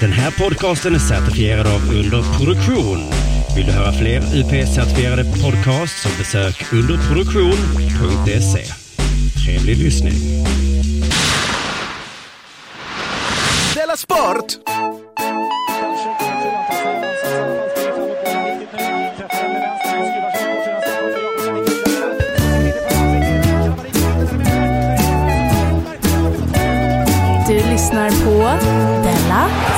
Den här podcasten är certifierad av Underproduktion. Vill du höra fler UP-certifierade podcasts så besök underproduktion.se. Trevlig lyssning. Della Sport! Du lyssnar på Della.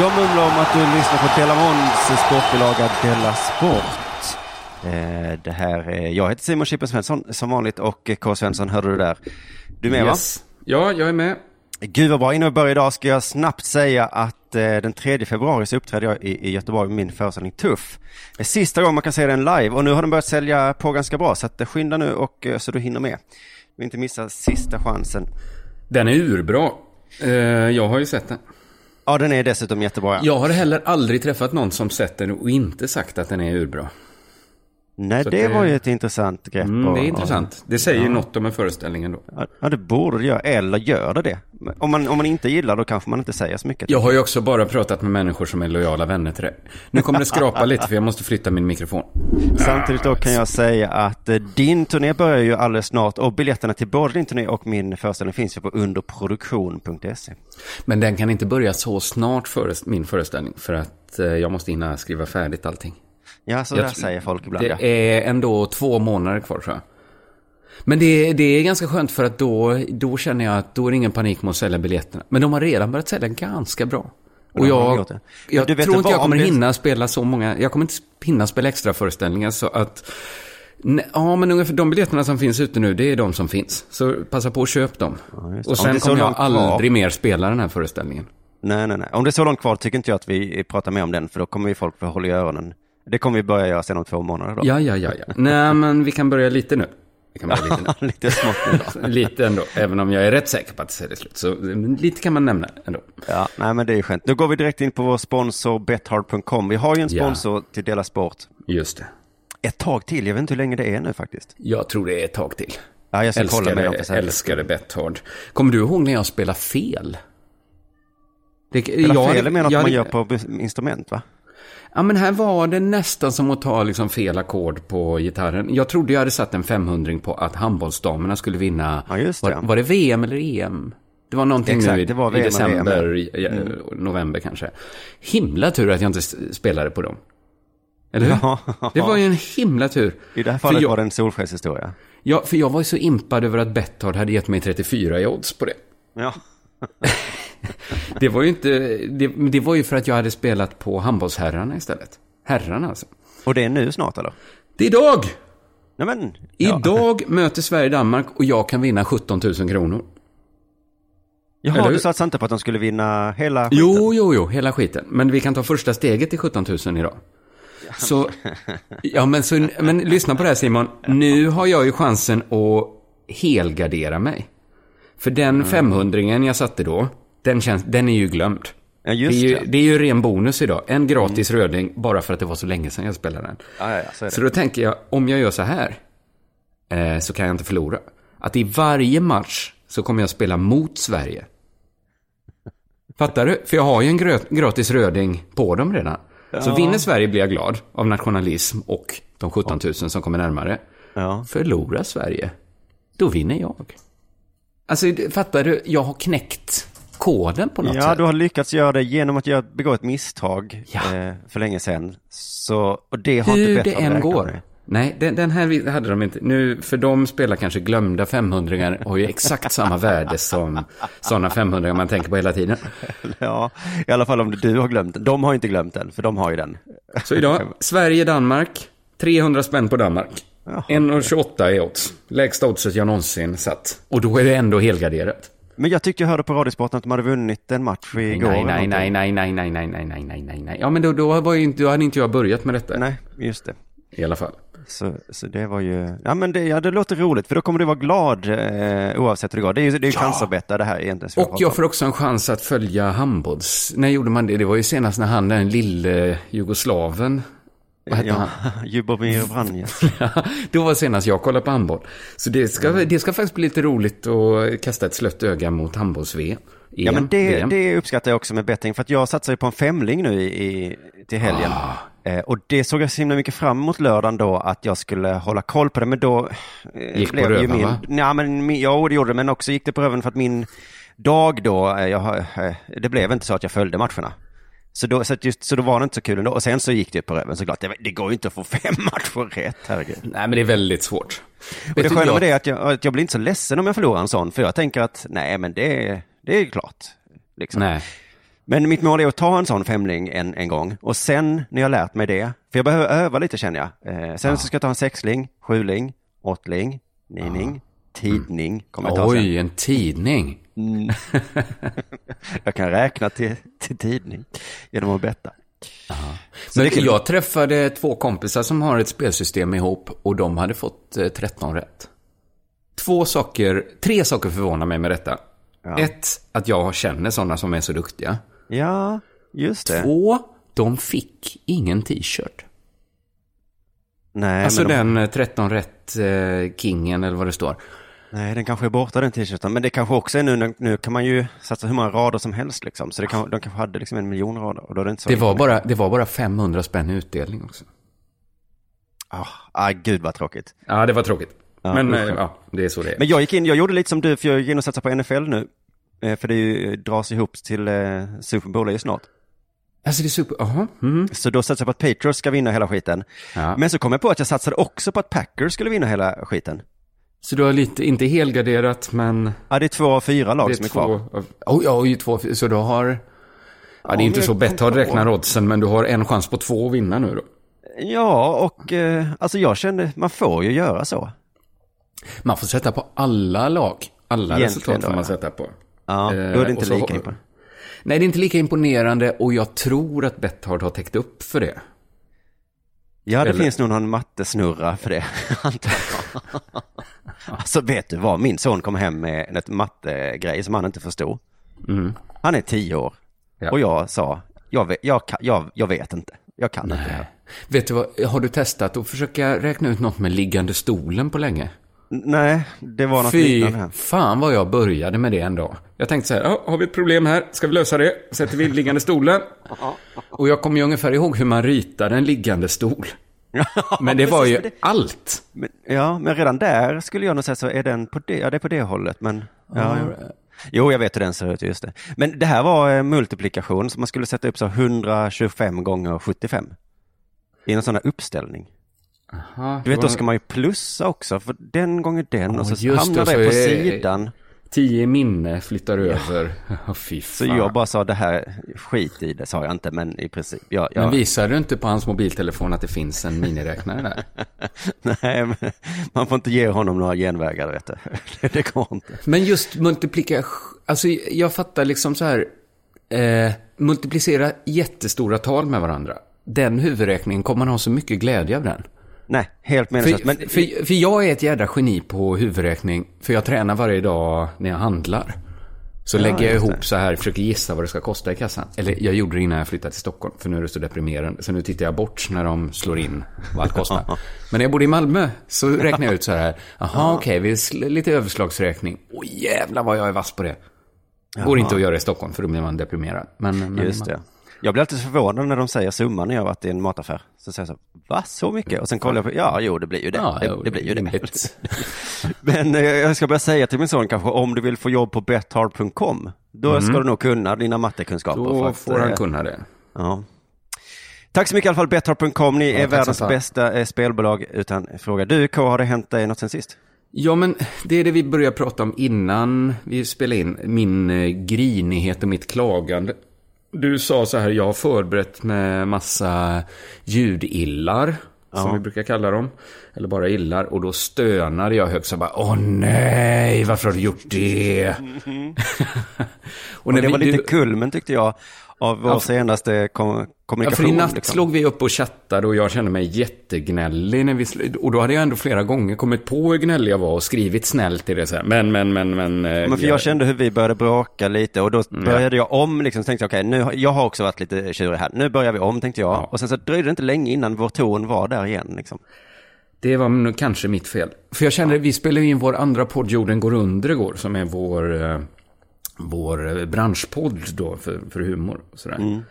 Jag mumlar om att du lyssnar på Delamons sportbilaga Della Sport. Eh, det här är, jag heter Simon Chippen Svensson som vanligt och K. Svensson hörde du där. Du med Yes. Ja, jag är med. va? Gud vad bra, innan vi börjar idag ska jag snabbt säga att eh, den 3 februari så uppträdde jag i, i Göteborg med min föreställning Tuff. Det är sista gången man kan se den live och nu har den börjat sälja på ganska bra så att eh, skynda nu och så du hinner med. Du vill inte missa sista chansen. Den är urbra. Eh, jag har ju sett den. Ja, den är dessutom jättebra. ja. Jag har heller aldrig träffat någon som sett den och inte sagt att den är urbra. Nej, det, det- var ju ett intressant grepp. Mm, det är intressant. Det säger ju något om en föreställning ändå. Ja, Ja, det borde det göra. Eller gör det det? Om man, om man inte gillar då kanske man inte säger så mycket. Jag har ju också bara pratat med människor som är lojala vänner till det. Nu kommer det skrapa lite för jag måste flytta min mikrofon. Samtidigt då kan jag säga att eh, din turné börjar ju alldeles snart och biljetterna till både din turné och min föreställning finns ju på underproduktion.se. Men den kan inte börja så snart före min föreställning. För att eh, jag måste hinna skriva färdigt allting. Ja, så Jag där säger folk ibland. Det Ja. är ändå två månader kvar tror jag. Men det, det är ganska skönt för att då, då känner jag att då är det ingen panik med att sälja biljetterna. Men de har redan börjat sälja ganska bra. Och Ja, jag, jag tror inte jag kommer det- hinna spela så många, jag kommer inte hinna spela extra föreställningar så att Nej, Ja, men ungefär de biljetterna som finns ute nu, det är de som finns. Så passa på att köp dem. det. och sen kommer jag långt kvar- aldrig mer spela den här föreställningen. Nej, nej, nej. Om det är så långt kvar tycker inte jag att vi pratar mer om den, för då kommer ju folk få hålla i öronen. Det kommer vi börja göra sen om två månader då. Ja, ja, ja, ja. Nej, men vi kan börja lite nu. Vi kan börja lite nu. Lite smått nu då. Lite ändå, även om jag är rätt säker på att det är slut. Så lite kan man nämna ändå. Ja, nej men det är ju skönt. Nu går vi direkt in på vår sponsor Bethard.com. Vi har ju en Ja. sponsor till Dela Sport. Just det. Ett tag till, jag vet inte hur länge det är nu faktiskt. Jag tror det är ett tag till. Ja, jag ska kolla med dem Älskade, älskade Betthard. Kommer du ihåg när jag spelade fel? Det, Spela jag- fel är mer något jag- man gör på instrument va? Ja, men här var det nästan som att ta liksom fel ackord på gitarren. Jag trodde jag hade satt en 500 på att handbollsdamerna skulle vinna. Ja, just det. Var, var det VM eller EM? Det var någonting Exakt, nu i, det var i VM och Mm. december, i, i, november kanske. Himla tur att jag inte spelade på dem. Eller hur? Ja. Det var ju en himla tur. I det här fallet jag- var det en solskenshistoria. Ja, för jag var ju så impad över att Betthard hade gett mig 34 i odds på det. Ja. Det var ju inte, det, det var ju för att jag hade spelat på handbollsherrarna istället. Herrarna alltså. Och det är nu snart eller? Det är idag! Nej men. Ja. Idag möter Sverige Danmark och jag kan vinna 17 000 kronor. Jaha, du satsade inte på att de skulle vinna hela skiten? Jo, jo, jo, hela skiten. Men vi kan ta första steget till 17 000 idag. Så, ja men, så, men lyssna på det här Simon. Nu har jag ju chansen att helgardera mig. För den Mm. 500 jag satte då, den, känns, den är ju glömd. Ja, det, är ju, det. Mm. det är ju ren bonus idag. En gratis röding bara för att det var så länge sedan jag spelade den. Ja, ja, så. Så då tänker jag, om jag gör så här, eh, så kan jag inte förlora. Att i varje match så kommer jag spela mot Sverige. Fattar du? För jag har ju en gratis röding på dem redan. Så vinner Sverige blir jag glad av nationalism och de 17 000 som kommer närmare. Ja. Förlorar Sverige, då vinner jag. Alltså, fattar du? Jag har knäckt koden på något Ja, sätt. du har lyckats göra det genom att göra, begå ett misstag Ja. eh, för länge sedan. Så, och det har Hur inte det Betthard än går. med. Nej, den, den här hade de inte. Nu, för de spelar kanske glömda 500 har ju exakt samma värde som sådana 500 man tänker på hela tiden. Ja, i alla fall om du har glömt den. De har inte glömt den, för de har ju den. Så idag, Sverige-Danmark, 300 spänn på Danmark. 1,28 är odds. Lägsta oddset jag någonsin satt. Och då är det ändå helgarderat. Men jag tyckte jag hörde på Radiosporten att de hade vunnit en match igår. Nej, nej, nej, nej, nej, nej, nej, nej, nej, nej, nej, nej. Ja, men då, då, var ju inte, då hade inte jag börjat med detta. Nej, just det. I alla fall. Så, så det var ju, ja men det, ja, det låter roligt för då kommer du vara glad eh, oavsett hur det går. Det är ju det är ju Ja. chansarbete det här egentligen. Och jag får också en chans att följa handbolls... När gjorde man det? Det var ju senast när han, den lille jugoslaven, Vad hette Ja, han? Jubomir Vranjes. det var senast jag kollade på handboll. Så det ska, det ska faktiskt bli lite roligt att kasta ett slött öga mot handbolls-VM. Ja men det, det uppskattar jag också med betting för att jag satsar ju på en femling nu i, i, till helgen. Ah. Eh, och det såg jag så himla mycket fram emot lördagen då att jag skulle hålla koll på det men då eh, Gick på blev ju röven, min, va? Ja men min, ja det gjorde det men också gick det på röven för att min dag då, eh, jag, det blev inte så att jag följde matcherna. Så då, så, just, så då var det inte så kul ändå. Och sen så gick det på röven såklart. Det, det går ju inte att få fem matcher rätt, herregud. Nej, men det är väldigt svårt. Och det sköna jag- med det är att jag, att jag blir inte så ledsen om jag förlorar en sån. För jag tänker att nej men det, det är klart. Liksom. Nej. Men mitt mål är att ta en sån femling en, en gång. Och sen när jag lärt mig det, för jag behöver öva lite känner jag. Eh, sen så ska jag ta en sexling, sjuling, åttling, nining, tidning. Kommer jag ta sen. Oj, en tidning. Jag kan räkna till, till tidning genom att betta. Men kul. jag träffade två kompisar som har ett spelsystem ihop och de hade fått eh, 13 rätt. Två saker, tre saker förvånar mig med detta. Ja. Ett, att jag känner sådana som är så duktiga. Ja, just det. Två, de fick ingen t-shirt. Nej, alltså de, den eh, 13 rätt eh, kingen eller vad det står. Nej, den kanske är borta den t-shirten. Men det kanske också är nu, nu kan man ju satsa hur många rader som helst liksom. Så det kan, de kanske hade liksom en miljon rader. Och då är det inte så Det var bara, det var bara 500 spänn i utdelning också. Ah, ah, gud vad tråkigt. Ja, det var tråkigt. Ja, Men eh, ja, det är så det är. Men jag gick in, jag gjorde lite som du, för jag gick in och satsade på NFL nu. Eh, För det ju, dras ihop till eh, Super Bowl är ju snart. Alltså det är super, jaha. Mm. Så då satsade jag på att Patriots ska vinna hela skiten. Ja. Men så kom jag på att jag satsade också på att Packers skulle vinna hela skiten. Så du har lite, inte helgarderat, men... Ja, det är två av fyra lag det som är kvar. två... Oj, oj, två, så du har... Ja, det är inte så jag bett kom att på- räkna oddsen, men du har en chans på två att vinna nu då. Ja, och eh, alltså jag kände, man får ju göra så. Man får sätta på alla lag. Alla Egentligen resultat får man ja. sätta på. Ja, Eh, då är det inte och så- lika imponerande. Nej, det är inte lika imponerande och jag tror att Betthard har täckt upp för det. Ja, det Eller- finns nog någon mattesnurra för det, antar jag. Alltså vet du vad, min son kom hem med ett mattegrej som han inte förstod. Han är tio år. Mm. Ja. Och jag sa, jag vet, jag, jag, jag vet inte. Jag kan inte det. Vet du vad, har du testat att försöka räkna ut något med liggande stolen på länge? Nej, det var något Fy liknande här. fan vad jag började med det en dag. Jag tänkte så här, har vi ett problem här? Ska vi lösa det? Sätter vi liggande stolen? Och jag kommer ju ungefär ihåg hur man ritar en liggande stol. Men det var ju det- allt. Men, ja, men redan där skulle jag nog säga så är den på det, ja det är på det hållet, men ja, ja. Jo, jag vet hur den ser ut, just det. Men det här var eh, multiplikation, så man skulle sätta upp så 125 gånger 75. I en sån här uppställning. Aha, Du vet, det då var ska man ju plussa också, för den gånger den, och så hamnar det, det, på är- sidan. Tio minne flyttar över. Ja, fy Så fan. jag bara sa det här, skit i det sa jag inte, men i princip. Ja, ja. Men visar du inte på hans mobiltelefon att det finns en miniräknare där? Nej, men man får inte ge honom några genvägar, vet du. Det går inte. Men just multiplikation, alltså jag fattar liksom så här, eh, multiplicera jättestora tal med varandra. Den huvudräkningen, kommer man ha så mycket glädje av den? Nej, helt meningslöst. För, Men för, för jag är ett jädra geni på huvudräkning, för jag tränar varje dag när jag handlar. Så lägger jag ihop så här, försöker gissa vad det ska kosta i kassan. Eller jag gjorde det innan jag flyttade till Stockholm, för nu är det så deprimerande. Så nu tittar jag bort när de slår in vad allt kostar. Men när jag bodde i Malmö så räknade jag ut så här, jaha okej, vi sl- lite överslagsräkning. Åh jävlar vad jag är vass på det. Går inte att göra i Stockholm, för då blir man deprimerad. Men, men Just det. Jag blir alltid förvånad när de säger summan när jag varit i en mataffär. Så säger jag så, va, så mycket? Och sen kollar jag på, ja, jo, det blir ju det. Ja, det, jo, det blir ju det. Men eh, jag ska börja säga till min son kanske, om du vill få jobb på bethard.com, då ska du nog kunna dina mattekunskaper. Mm. Då att, får han eh, kunna det. Ja. Tack så mycket i alla fall, bethard.com. Ni är tack världens bästa eh, spelbolag utan fråga. Du, K, har det hänt dig något sen sist? Ja, men det är det vi började prata om innan vi spelade in. Min grinighet och mitt klagande. Du sa så här, jag har förberett med massa ljudillar. Som vi brukar kalla dem. Eller bara illar. Och då stönade jag högt så bara, åh nej, varför har du gjort det? Och när det vi- var lite du- kulmen tyckte jag av vår Ja, senaste kom- Ja, kommunikation. för i natt liksom. slog vi upp och chattade och jag kände mig jättegnällig. När vi och då hade jag ändå flera gånger kommit på hur gnällig jag var och skrivit snällt i det så här. Men, men, men, men. eh, Men för jag kände hur vi började bråka lite och då började jag om liksom, så tänkte jag okej, nu, har- jag har också varit lite tjurig här, nu börjar vi om tänkte jag. Ja. Och sen så dröjde det inte länge innan vår ton var där igen liksom. Det var nog kanske mitt fel. För jag kände, vi spelade in vår andra podd Jorden går under igår, som är vår, eh, vår eh, branschpodd då för, för humor och sådär.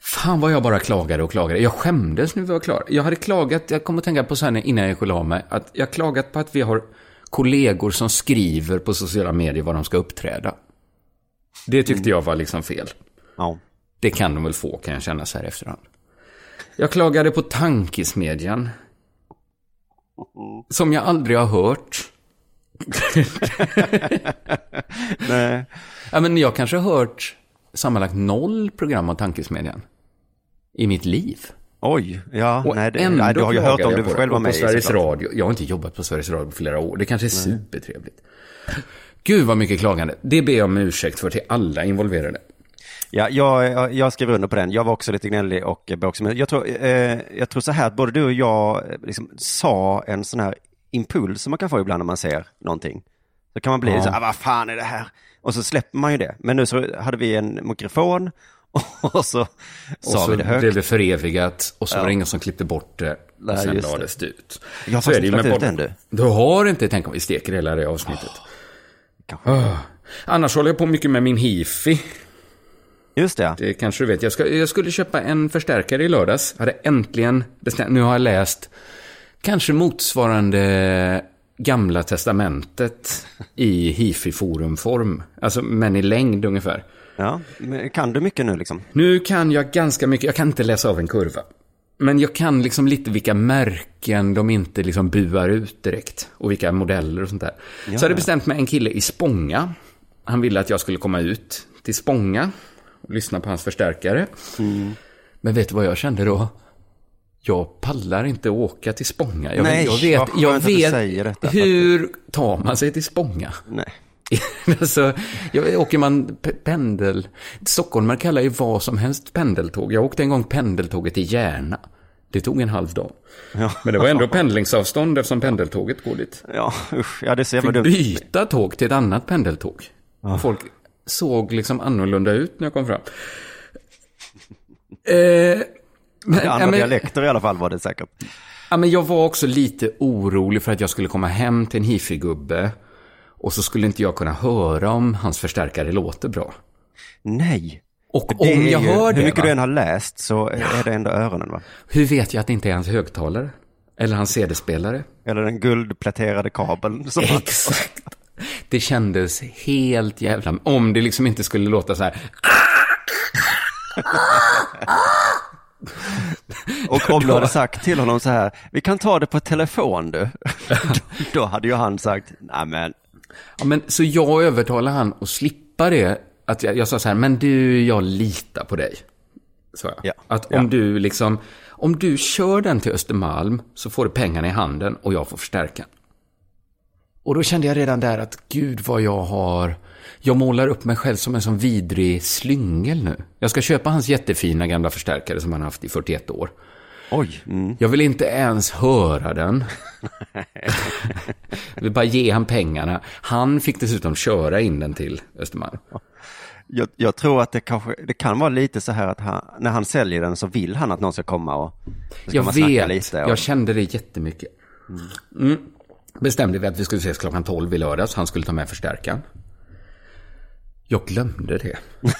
Fan vad jag bara klagade och klagade. Jag skämdes nu var jag klar. Jag hade klagat, jag kom att tänka på så här innan jag och la mig, att jag klagat på att vi har kollegor som skriver på sociala medier vad de ska uppträda. Det tyckte jag var liksom fel. Ja. Det kan de väl få, kan jag känna så här efterhand. Jag klagade på tankesmedjan. Som jag aldrig har hört. Nej. Ja, men jag kanske har hört sammanlagt noll program av tankesmedjan. I mitt liv. Oj, ja, Och nej, det, ändå nej, du har ju hört om du själv med på Sveriges såklart. Radio. Jag har inte jobbat på Sveriges Radio på flera år. Det kanske är supertrevligt. Gud vad mycket klagande. Det ber jag om ursäkt för till alla involverade. Ja, jag, jag, jag under på den. Jag var också lite gnällig och bråksam. Men jag tror, eh, jag tror så här att både du och jag eh, liksom sa en sån här impuls som man kan få ibland när man ser någonting. Så kan man bli Ja. så ah, vad fan är det här? Och så släpper man ju det. Men nu så hade vi en mikrofon och så Och sa så vi det högt. blev det förevigat och så var Ja. det ingen som klippte bort det. Nej, och sen just det. lades det ut. Jag har Så faktiskt det inte med lagt ut podden. den, du. Har inte, tänk om vi steker hela det avsnittet. Kanske. Ah. Annars håller jag på mycket med min hifi. Just det. Det kanske du vet. Jag, ska, jag skulle köpa en förstärkare i lördags. Hade äntligen bestämt. Nu har jag läst kanske motsvarande Gamla Testamentet i hifi-forumform. Alltså, men i längd ungefär. ja. Kan du mycket nu liksom? Nu kan jag ganska mycket. Jag kan inte läsa av en kurva. Men jag kan liksom lite vilka märken de inte liksom buar ut direkt. Och vilka modeller och sånt där. så hade jag bestämt mig en kille i Spånga. Han ville att jag skulle komma ut till Spånga. Och lyssna på hans förstärkare. Men vet du vad jag kände då? Jag pallar inte åka till Spånga. Jag, Nej, jag vet, jag du vet detta. hur tar man sig till Spånga? Nej. alltså, jag, åker man pendel... Stockholmare kallar ju vad som helst pendeltåg. Jag åkte en gång pendeltåget till Järna. Det tog en halv dag. Men det var ändå pendlingsavstånd eftersom pendeltåget går dit. Ja, usch. Ja, det jävla Fick dumt. byta tåg till ett annat pendeltåg. Folk såg liksom annorlunda ut när jag kom fram. Eh, men, Andra men, dialekter i alla fall var det säkert. ja, men jag var också lite orolig för att jag skulle komma hem till en hifi-gubbe. Och så skulle inte jag kunna höra om hans förstärkare låter bra. Nej. Och Det om jag ju, hör det, Hur mycket va? du än har läst så är det ändå öronen va? hur vet jag att det inte är hans högtalare? Eller hans CD-spelare? Eller den guldpläterade kabeln. Som Exakt. Det kändes helt jävla... Om det liksom inte skulle låta så här... Och om du hade sagt till honom så här, vi kan ta det på telefon du. Då hade ju han sagt, nej men, Ja, men, så jag övertalade han att slippa det. Att jag, jag sa så här, men du, jag litar på dig. Så jag. Ja, Att ja. om du liksom... Om du kör den till Östermalm så får du pengarna i handen och jag får förstärka. Och då kände jag redan där att gud vad jag har... Jag målar upp mig själv som en sån vidrig slyngel nu. Jag ska köpa hans jättefina gamla förstärkare som han har haft i 41 år. oj. Mm. Jag vill inte ens höra den. Jag vill bara ge han pengarna. Han fick dessutom köra in den till Östermalm. Jag, jag tror att det kanske, det kan vara lite så här att han, när han säljer den så vill han att någon ska komma och ska Jag vet, lite. Och, jag kände det jättemycket. Mm. Bestämde vi att vi skulle ses klockan 12 i lördags. Han skulle ta med förstärkaren. Jag glömde det.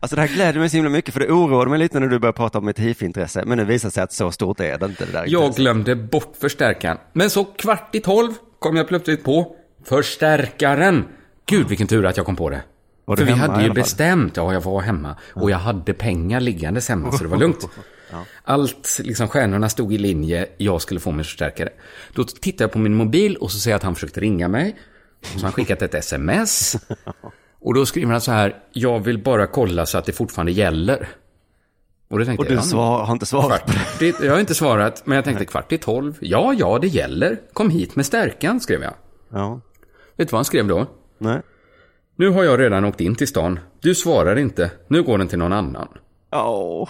Alltså det här gläder mig så himla mycket för det oroade mig lite när du började prata om mitt hifi-intresse. Men nu visar det sig att så stort är det inte det där Jag intresset. glömde bort förstärkaren. Men så kvart i tolv kom jag plötsligt på förstärkaren. Gud, vilken tur att jag kom på det. Var du För vi hade ju bestämt, ja jag var hemma. Och jag hade pengar liggandes hemma, så det var lugnt. Allt, liksom stjärnorna stod i linje, jag skulle få min förstärkare. Då tittade jag på min mobil och så ser jag att han försökte ringa mig. Så har han skickat ett sms. Och då skriver han så här, jag vill bara kolla så att det fortfarande gäller. Och, då tänkte Och du jag, svar, har inte svarat det. Kvart i, jag har inte svarat, men jag tänkte kvart i tolv. Ja, ja, det gäller. Kom hit med stärkan, skrev jag. Ja. Vet du vad han skrev då? Nej. Nu har jag redan åkt in till stan. Du svarar inte. Nu går den till någon annan. Åh.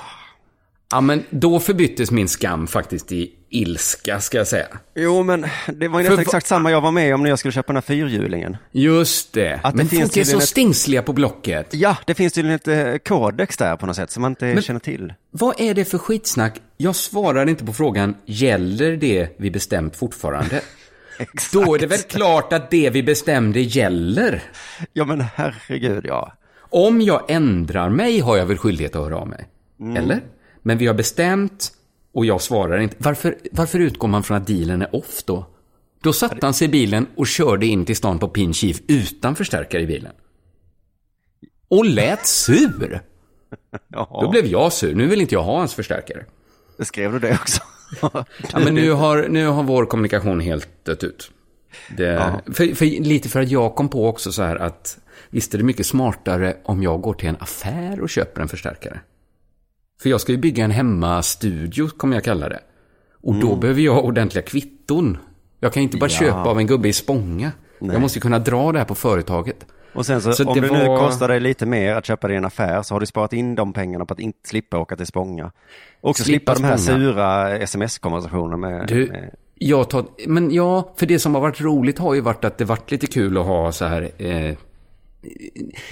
Ja, men då förbyttes min skam faktiskt i ilska, ska jag säga. Jo, men det var ju nästan exakt samma jag var med om när jag skulle köpa den här fyrhjulingen. Just det. Att det men finns folk är så ett- stingsliga på Blocket. Ja, det finns tydligen ett eh, kodex där på något sätt som man inte känner till. Vad är det för skitsnack? Jag svarar inte på frågan, gäller det vi bestämt fortfarande? Exakt. Då är det väl klart att det vi bestämde gäller. Ja, men herregud, ja. Om jag ändrar mig har jag väl skyldighet att höra av mig? Mm. Eller? Men vi har bestämt och jag svarar inte. Varför, varför utgår man från att dealen är off då? Då satte han sig i bilen och körde in till stan på pin chief utan förstärkare i bilen. Och lät sur. Då blev jag sur. Nu vill inte jag ha hans förstärkare. Skrev du det också? Ja, men nu har, nu har vår kommunikation helt dött ut. Det, för, för, lite för att jag kom på också så här att visst är det mycket smartare om jag går till en affär och köper en förstärkare. För jag ska ju bygga en hemmastudio, kommer jag kalla det. Och då behöver jag ordentliga kvitton. Jag kan inte bara Ja. köpa av en gubbe i Spånga. Jag måste ju kunna dra det här på företaget. Och sen så, Så om det nu var- kostar dig lite mer att köpa det i en affär så har du sparat in de pengarna på att inte slippa åka till Spånga. Och också Slippa slippa, de här sura sms-konversationerna med... Du, med jag tar, men ja, för det som har varit roligt har ju varit att det varit lite kul att ha så här... Eh,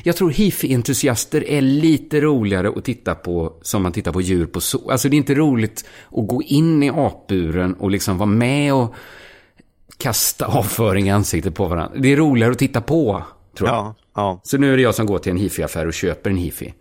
jag tror hifi-entusiaster är lite roligare att titta på som man tittar på djur på zoo. Alltså det är inte roligt att gå in i apburen och liksom vara med och kasta avföring i ansiktet på varandra. Det är roligare att titta på, tror jag. ja, ja. Så nu är det jag som går till en hifi-affär och köper en hifi.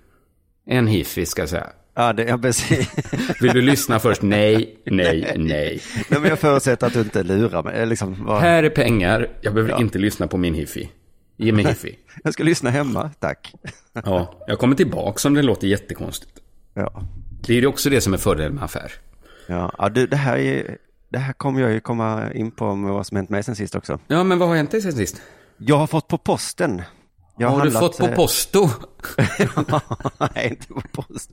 En hifi, ska jag säga. Ja, det, ja, precis. Vill du lyssna först? Nej, nej, nej. Nej, men jag förutsätter att du inte lurar mig. Liksom, vad- Här är pengar, jag behöver inte lyssna på min hifi. Ge mig. Jag ska lyssna hemma, tack. Ja, jag kommer tillbaka om det låter jättekonstigt. Ja, Det är ju också det som är fördelen med affär. ja. ja du, det här är... Det här kommer jag ju komma in på med vad som hänt mig sen sist också. Ja, men vad har hänt dig sen sist? Jag har fått på posten. Jag har du handlat, fått på eh, posto? Nej, inte på post.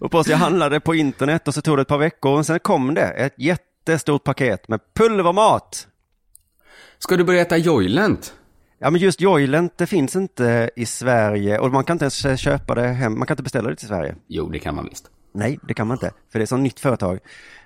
På post. Jag handlade på internet och så tog det ett par veckor och sen kom det ett jättestort paket med pulvermat. Ska du börja äta Joylent? Ja, men just Joylent, det finns inte i Sverige och man kan inte ens köpa det hem, man kan inte beställa det till Sverige. Jo, det kan man visst. Nej, det kan man inte, för det är sånt nytt företag.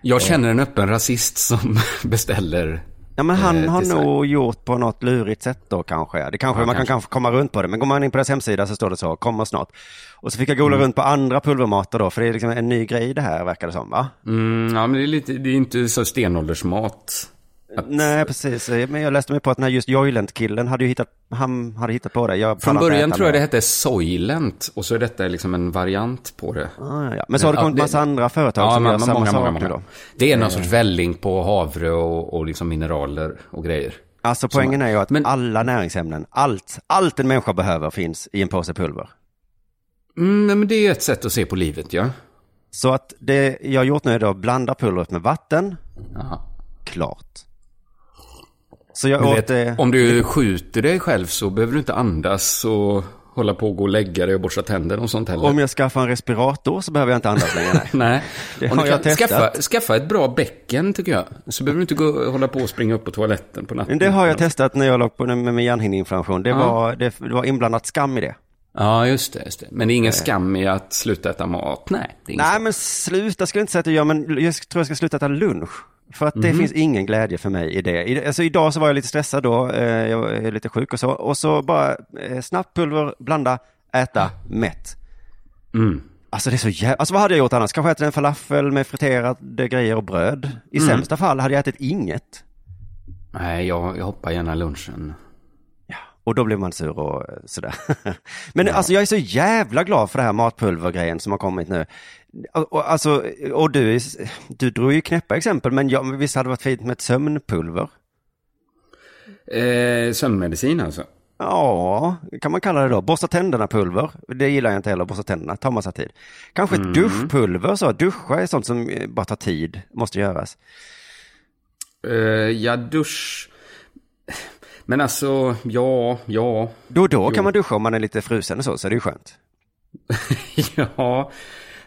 Jag känner en öppen rasist som beställer. Ja, men han Eh, har nog gjort på något lurigt sätt då kanske. Det kanske Ja, man kan kanske. kanske komma runt på det, men går man in på deras hemsida så står det så, kommer snart. Och så fick jag Mm. gola runt på andra pulvermatar då, för det är liksom en ny grej det här verkar det som, va? Mm, ja, men det är, lite, det är inte så stenåldersmat. Att- Nej, precis. Men jag läste mig på att den här just Joylent-killen hade ju hittat, han hade hittat på det. Jag Från början tror jag det hette Soylent och så är detta liksom en variant på det. Ah, ja. Men så har det Ja, kommit det- massa andra företag som men- gör samma många, sak många, många. Det är någon sorts välling på havre och, och liksom mineraler och grejer. Alltså poängen är ju att Men- alla näringsämnen, allt, allt en människa behöver finns i en påse pulver. Mm, nej, men det är ett sätt att se på livet, ja. Så att det jag har gjort nu är då blanda pulvret med vatten, Jaha. klart. Så jag åt vet, om du skjuter dig själv så behöver du inte andas och hålla på och gå och lägga dig och borsta tänderna och sånt heller. om jag skaffar en respirator så behöver jag inte andas längre. Nej. Nej, Det om har jag testat. skaffa, skaffa ett bra bäcken tycker jag. Så behöver du inte gå hålla på och springa upp på toaletten på natten. Men det har jag testat när jag låg på med min hjärnhinneinflammation. Det, Ja. var, det, det var inblandat skam i det. Ja, just det, just det. Men det är ingen skam i att sluta äta mat. Nej, det är Nej skam. men sluta ska jag inte säga att jag gör, men jag tror jag ska sluta äta lunch. För att det Mhm. finns ingen glädje för mig i det. Alltså idag så var jag lite stressad då, eh, jag är lite sjuk och så. Och så bara eh, snabbt pulver, blanda, äta, mätt. Mm. Alltså det är så jävla, alltså vad hade jag gjort annars? Kanske ätit en falafel med friterade grejer och bröd. I Mm. sämsta fall hade jag ätit inget. Nej, jag, jag hoppar gärna lunchen. Och då blir man sur och eh, sådär. Men alltså jag är så jävla glad för det här matpulvergrejen som har kommit nu. Och, alltså, och du, du drog ju knäppa exempel, men jag, visst hade det varit fint med ett sömnpulver? Eh, sömnmedicin alltså. Ja, kan man kalla det då. Borsta tänderna-pulver. Det gillar jag inte heller, borsta tänderna. tar massa tid. Kanske ett duschpulver så. Duscha är sånt som eh, bara tar tid, måste göras. Eh, ja, dusch. Men alltså, ja, ja, Då och då Jo. kan man duscha om man är lite frusen och så, så det är ju skönt. ja.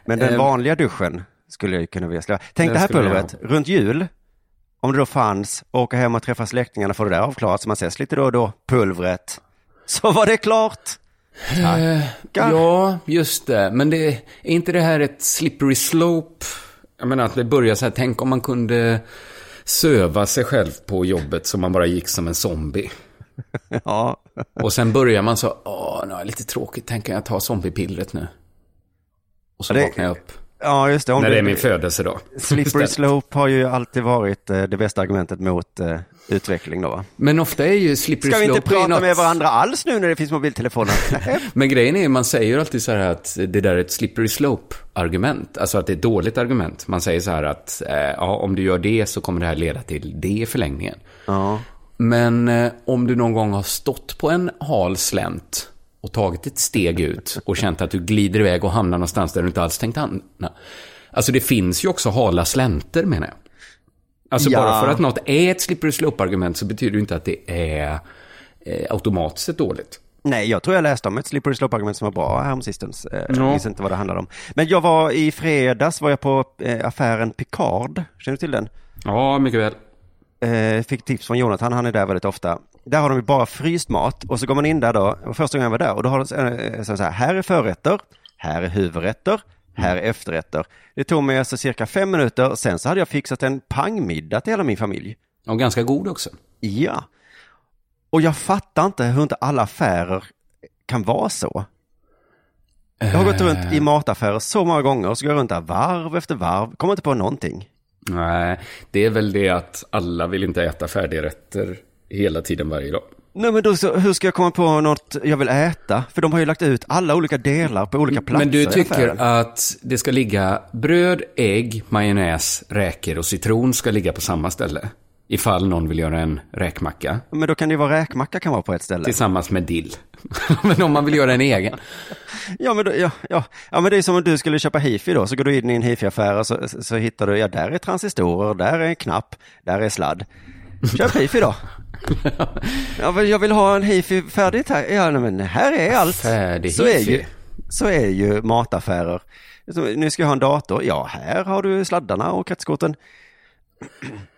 Men den Eh, vanliga duschen skulle jag ju kunna vilja slå. Tänk Den det här pulvret, runt jul, om det då fanns, åka hem och träffa släktingarna, få det där avklarat så man ses lite då och då, pulvret. Så var det klart. Ja, just det. Men det, är inte det här ett slippery slope? Jag menar att det börjar så här, tänk om man kunde söva sig själv på jobbet så man bara gick som en zombie. Ja, Och sen börjar man så, åh, nu är lite tråkigt, tänker jag ta zombiepillret nu. Och så Ja, det- vaknar jag upp. Ja just det. Om När det är min födelsedag. Slippery slope har ju alltid varit eh, det bästa argumentet mot eh, utveckling då va? Men ofta är ju slippery Ska vi slope... inte prata något- med varandra alls nu när det finns mobiltelefoner? Men grejen är, man säger ju alltid så här att det där är ett slippery slope-argument. Alltså att det är ett dåligt argument. Man säger så här att eh, ja, om du gör det så kommer det här leda till det i förlängningen. ja. Men om du någon gång har stått på en hal slänt och tagit ett steg ut och känt att du glider iväg och hamnar någonstans där du inte alls tänkt hamna. Alltså det finns ju också hala slänter menar jag. Alltså Ja. bara för att något är ett slippery slope-argument så betyder det inte att det är eh, automatiskt sett dåligt. Nej, jag tror jag läste om ett slippery slope-argument som var bra häromsistens. Eh, Jag Ja. minns inte vad det handlade om. Men jag var i fredags var jag på eh, affären Picard. Känner du till den? Ja, mycket väl. Eh, fick tips från Jonathan, han är där väldigt ofta. Där har de ju bara fryst mat och så går man in där då, första gången jag var där och då har de eh, så så här, här är förrätter, här är huvudrätter, här är efterrätter. Det tog mig alltså cirka fem minuter, sen så hade jag fixat en pangmiddag till hela min familj. Och ganska god också. Ja. Och jag fattar inte hur inte alla affärer kan vara så. Jag har gått runt i mataffärer så många gånger och så går jag runt där varv efter varv, kommer inte på någonting. Nej, det är väl det att alla vill inte äta färdigrätter hela tiden varje dag. Nej men då så, hur ska jag komma på något jag vill äta? För de har ju lagt ut alla olika delar på olika platser Men du tycker att det ska ligga bröd, ägg, majonnäs, räkor och citron ska ligga på samma ställe? Ifall någon vill göra en räkmacka Men då kan det ju vara räkmacka kan vara på ett ställe. tillsammans med dill. Men om man vill göra en egen. Ja men, då, ja, ja. ja men det är som om du skulle köpa hifi då, så går du in i en hifi-affär och så, så hittar du, ja där är transistorer, där är knapp, där är sladd. Köp hifi då. Ja, men jag vill ha en hifi färdigt här. Ja men här är allt. Färdig så är ju, så är ju mataffärer. Nu ska jag ha en dator. Ja, här har du sladdarna och kretskorten.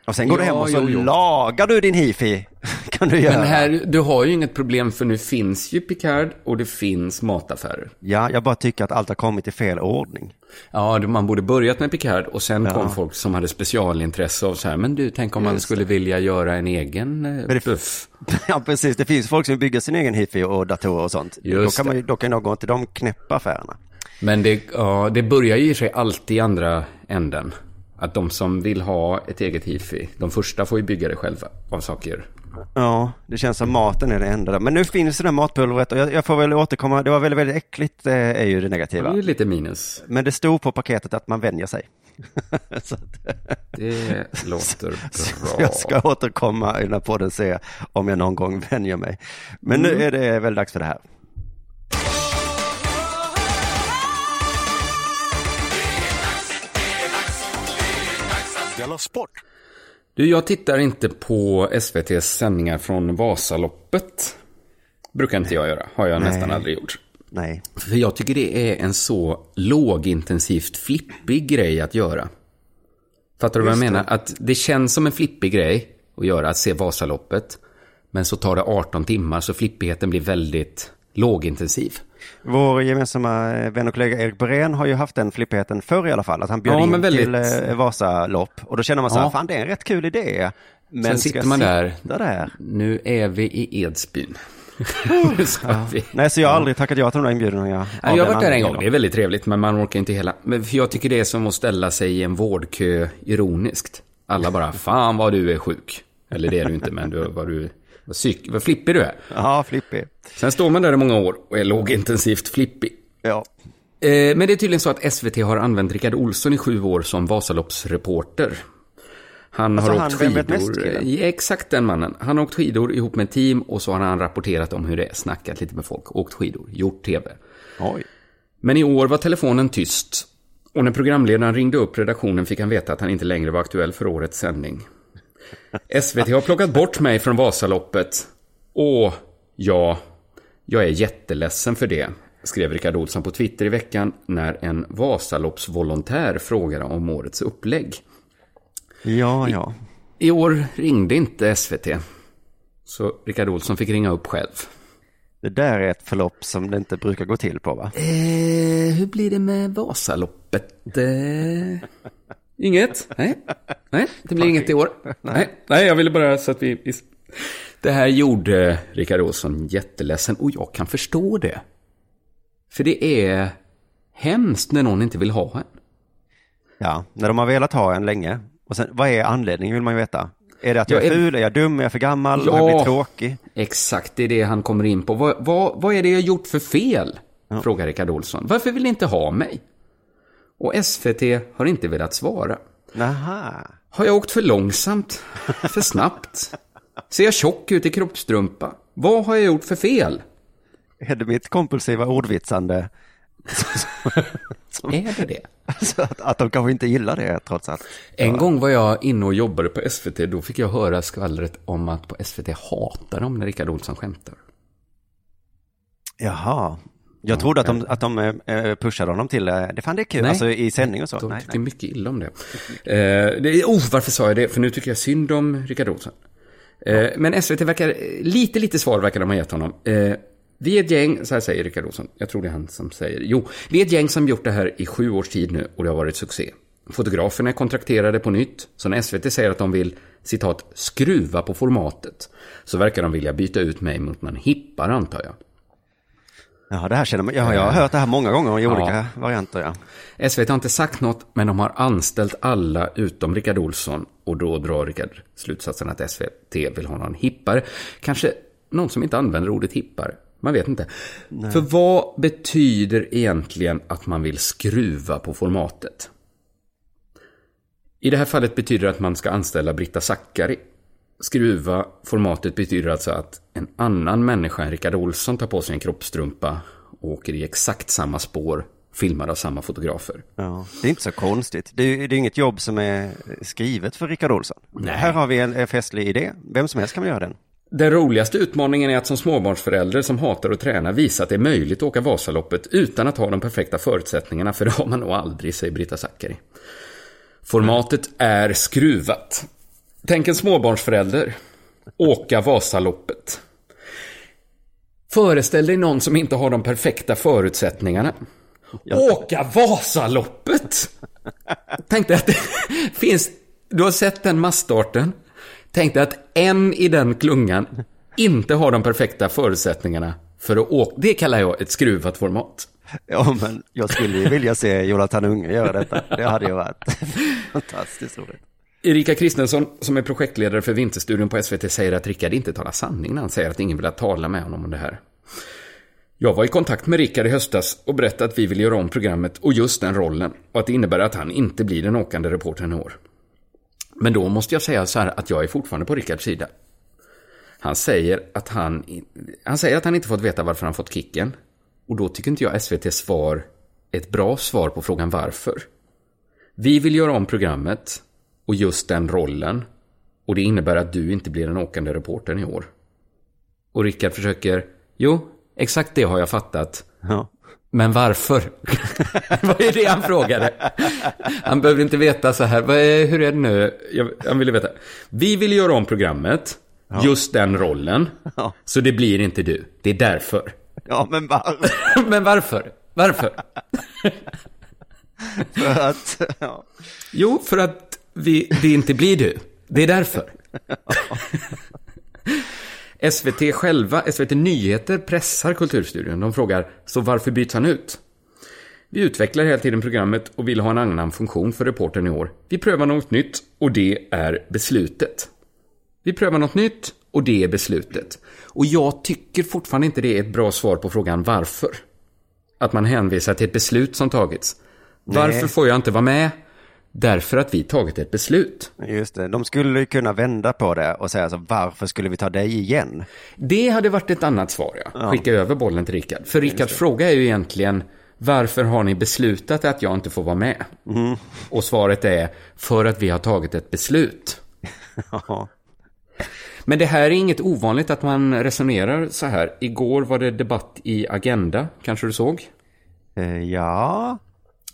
Och sen går du Ja, hem och så jo, lagar du din hifi. Kan du göra. Men här, du har ju inget problem för nu finns ju Picard och det finns mataffärer. Ja, jag bara tycker att allt har kommit i fel ordning. Ja, det- man borde börjat med Picard och sen kom folk som hade specialintresse av så här, men du, tänk om man skulle vilja göra en egen eh, det- buff. Ja, precis. Det finns folk som bygger sin egen hifi och datorer och sånt. Just då kan man det. då kan jag gå till de knäppa affärerna. Men det, ja, det börjar ju i sig alltid i andra änden. Att de som vill ha ett eget hifi, de första får ju bygga det själva av saker. Ja, det känns som maten är det enda. Men nu finns det där matpulvret och jag, jag får väl återkomma. Det var väldigt, väldigt äckligt eh, är ju det Det negativa. är ju lite minus. Men det stod på paketet att man vänjer sig. så Det låter bra. jag ska återkomma i den här podden och se om jag någon gång vänjer mig. Men Mm. nu är det väl dags för det här. Della Sport! Du, jag tittar inte på SVTs sändningar från Vasaloppet. Brukar inte jag göra, har jag nästan aldrig gjort. Nej. För jag tycker det är en så lågintensivt flippig grej att göra. Fattar du vad jag menar? Att det känns som en flippig grej att göra, att se Vasaloppet. Men så tar det 18 timmar, så flippigheten blir väldigt lågintensiv. Vår gemensamma eh, vän och kollega Erik Borén har ju haft den flippigheten förr i alla fall. Att han bjöd Ja, in väldigt- till eh, Vasalopp. Och då känner man så här, Ja. fan det är en rätt kul idé. Men Sen sitter jag man där. där. Nu är vi i Edsbyn. Vi. Nej, så jag har aldrig tackat ja till de där inbjudningarna. Nej, av jag har varit där en gång, det är väldigt trevligt, men man orkar inte hela. Men för jag tycker det är som att ställa sig i en vårdkö ironiskt. Alla bara, fan vad du är sjuk. Eller det är du inte, men du, vad du, vad, psyk, vad flippig du är. Ja, flippig. Sen står man där i många år och är lågintensivt flippig. Ja. Eh, men det är tydligen så att SVT har använt Rickard Olsson i sju år som Vasaloppsreporter. Han Alltså har han, åkt mest skidor. Ja, exakt den mannen. Han har åkt skidor ihop med ett team och så har han rapporterat om hur det är, snackat lite med folk, åkt skidor, gjort tv. Oj. Men i år var telefonen tyst. Och när programledaren ringde upp redaktionen fick han veta att han inte längre var aktuell för årets sändning. SVT har plockat bort mig från Vasaloppet. Åh, ja, jag är jätteledsen för det, skrev Rickard Olsson på Twitter i veckan när en Vasaloppsvolontär frågade om årets upplägg. Ja, ja. I år ringde inte SVT. Så Rickard Olsson fick ringa upp själv. Det där är ett förlopp som det inte brukar gå till på va? Eh, hur blir det med Vasaloppet? Eh, inget? Nej. Nej, det blir inget i år. Nej. Nej, jag ville bara så att vi... Det här gjorde Rickard Olsson jätteledsen och jag kan förstå det. För det är hemskt när någon inte vill ha en. Ja, när de har velat ha en länge. Och sen, vad är anledningen vill man ju veta. Är det att jag Ja, är är- ful, är jag dum, är jag för gammal, Ja. har jag blivit tråkig? Exakt, det är det han kommer in på. Vad, vad, vad är det jag gjort för fel? Frågar Rickard Olsson. Varför vill ni inte ha mig? Och SVT har inte velat svara. Naha. Har jag åkt för långsamt? För snabbt? Ser jag tjock ut i kroppstrumpa? Vad har jag gjort för fel? Är det mitt kompulsiva ordvitsande? Är det det? Att, att de kanske inte gillar det trots allt. En gång var jag inne och jobbade på SVT. Då fick jag höra skvallret om att på SVT hatar de när Rickard Olsson skämtar. Jaha. Jag trodde att de, att de eh, pushade honom till, eh, det fan det är kul, Nej. alltså i sändning och så. De Nej, tyckte nej. mycket illa om det. Eh, det oh, varför sa jag det? För nu tycker jag synd om Rickard Olsson. Eh, men SVT verkar, lite, lite svar verkar de ha gett honom. Eh, vi är ett gäng, så här säger Rickard Olsson, jag tror det är han som säger, jo, vi är ett gäng som gjort det här i sju års tid nu och det har varit succé. Fotograferna är kontrakterade på nytt, så när SVT säger att de vill, citat, skruva på formatet, så verkar de vilja byta ut mig mot någon hippare antar jag. Ja, det här känner man, ja, jag har hört det här många gånger i Ja. olika varianter. Ja. SVT har inte sagt något, men de har anställt alla utom Rickard Olsson. Och då drar Rickard slutsatsen att SVT vill ha någon hippare. Kanske någon som inte använder ordet hippare. Man vet inte. För vad betyder egentligen att man vill skruva på formatet? I det här fallet betyder det att man ska anställa Britta Zackari. Skruva formatet betyder alltså att en annan människa än Rickard Olsson tar på sig en kroppstrumpa och åker i exakt samma spår, filmad av samma fotografer. Ja, det är inte så konstigt. Det är, det är inget jobb som är skrivet för Rickard Olsson. Nej. Här har vi en, en festlig idé. Vem som helst kan göra den. Den roligaste utmaningen är att som småbarnsförälder som hatar att träna visa att det är möjligt att åka Vasaloppet utan att ha de perfekta förutsättningarna, för det har man nog aldrig, säger Britta Zackari. Formatet är skruvat. Tänk en småbarnsförälder. Åka Vasaloppet. Föreställ dig någon som inte har de perfekta förutsättningarna. Åka Vasaloppet! Tänk dig att det finns... Du har sett den massstarten. Tänk dig att en i den klungan inte har de perfekta förutsättningarna för att åka. Det kallar jag ett skruvat format. Ja, men jag skulle ju vilja se Jonathan Unge göra detta. Det hade ju varit fantastiskt roligt. Erika Kristensson, som är projektledare för Vinterstudion på SVT, säger att Rickard inte talar sanning när han säger att ingen vill tala med honom om det här. Jag var i kontakt med Rickard i höstas och berättade att vi vill göra om programmet och just den rollen och att det innebär att han inte blir den åkande reportern i år. Men då måste jag säga så här att jag är fortfarande på Rickards sida. Han säger att han, han säger att han inte fått veta varför han fått kicken. Och då tycker inte jag SVTs svar är ett bra svar på frågan varför. Vi vill göra om programmet och just den rollen. Och det innebär att du inte blir den åkande reportern i år. Och Rickard försöker, jo, exakt det har jag fattat. Ja. Men varför? Vad är det han frågade? Han behöver inte veta så här, är, hur är det nu? Jag, han ville veta. Vi vill göra om programmet, just den rollen. Ja. Så det blir inte du. Det är därför. ja, men bara Men varför? Varför? för att, ja. Jo, för att vi, det inte blir du. Det är därför. SVT själva, SVT Nyheter pressar Kulturstudion. De frågar, så varför byts han ut? Vi utvecklar hela tiden programmet och vill ha en annan funktion för reportern i år. Vi prövar något nytt och det är beslutet. Vi prövar något nytt och det är beslutet. Och jag tycker fortfarande inte det är ett bra svar på frågan varför. Att man hänvisar till ett beslut som tagits. Varför får jag inte vara med? Därför att vi tagit ett beslut. Just det, de skulle ju kunna vända på det och säga så varför skulle vi ta dig igen? Det hade varit ett annat svar, ja. Skicka över bollen till Rickard. För Rickards fråga är ju egentligen varför har ni beslutat att jag inte får vara med? Och svaret är för att vi har tagit ett beslut. Ja. Men det här är inget ovanligt att man resonerar så här. Igår var det debatt i Agenda, kanske du såg? Eh, ja,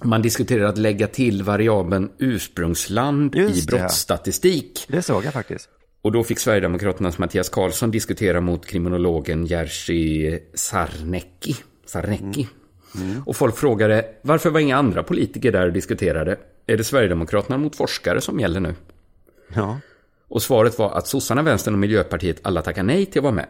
Man diskuterar att lägga till variabeln ursprungsland Just i det, brottsstatistik. det såg jag faktiskt. Och då fick Sverigedemokraternas Mattias Karlsson diskutera mot kriminologen Jerzy Sarnecki. Sarnecki. Och folk frågade, varför var inga andra politiker där och diskuterade? Är det Sverigedemokraterna mot forskare som gäller nu? Ja. Och svaret var att sossarna, vänstern och Miljöpartiet alla tackar nej till att vara med.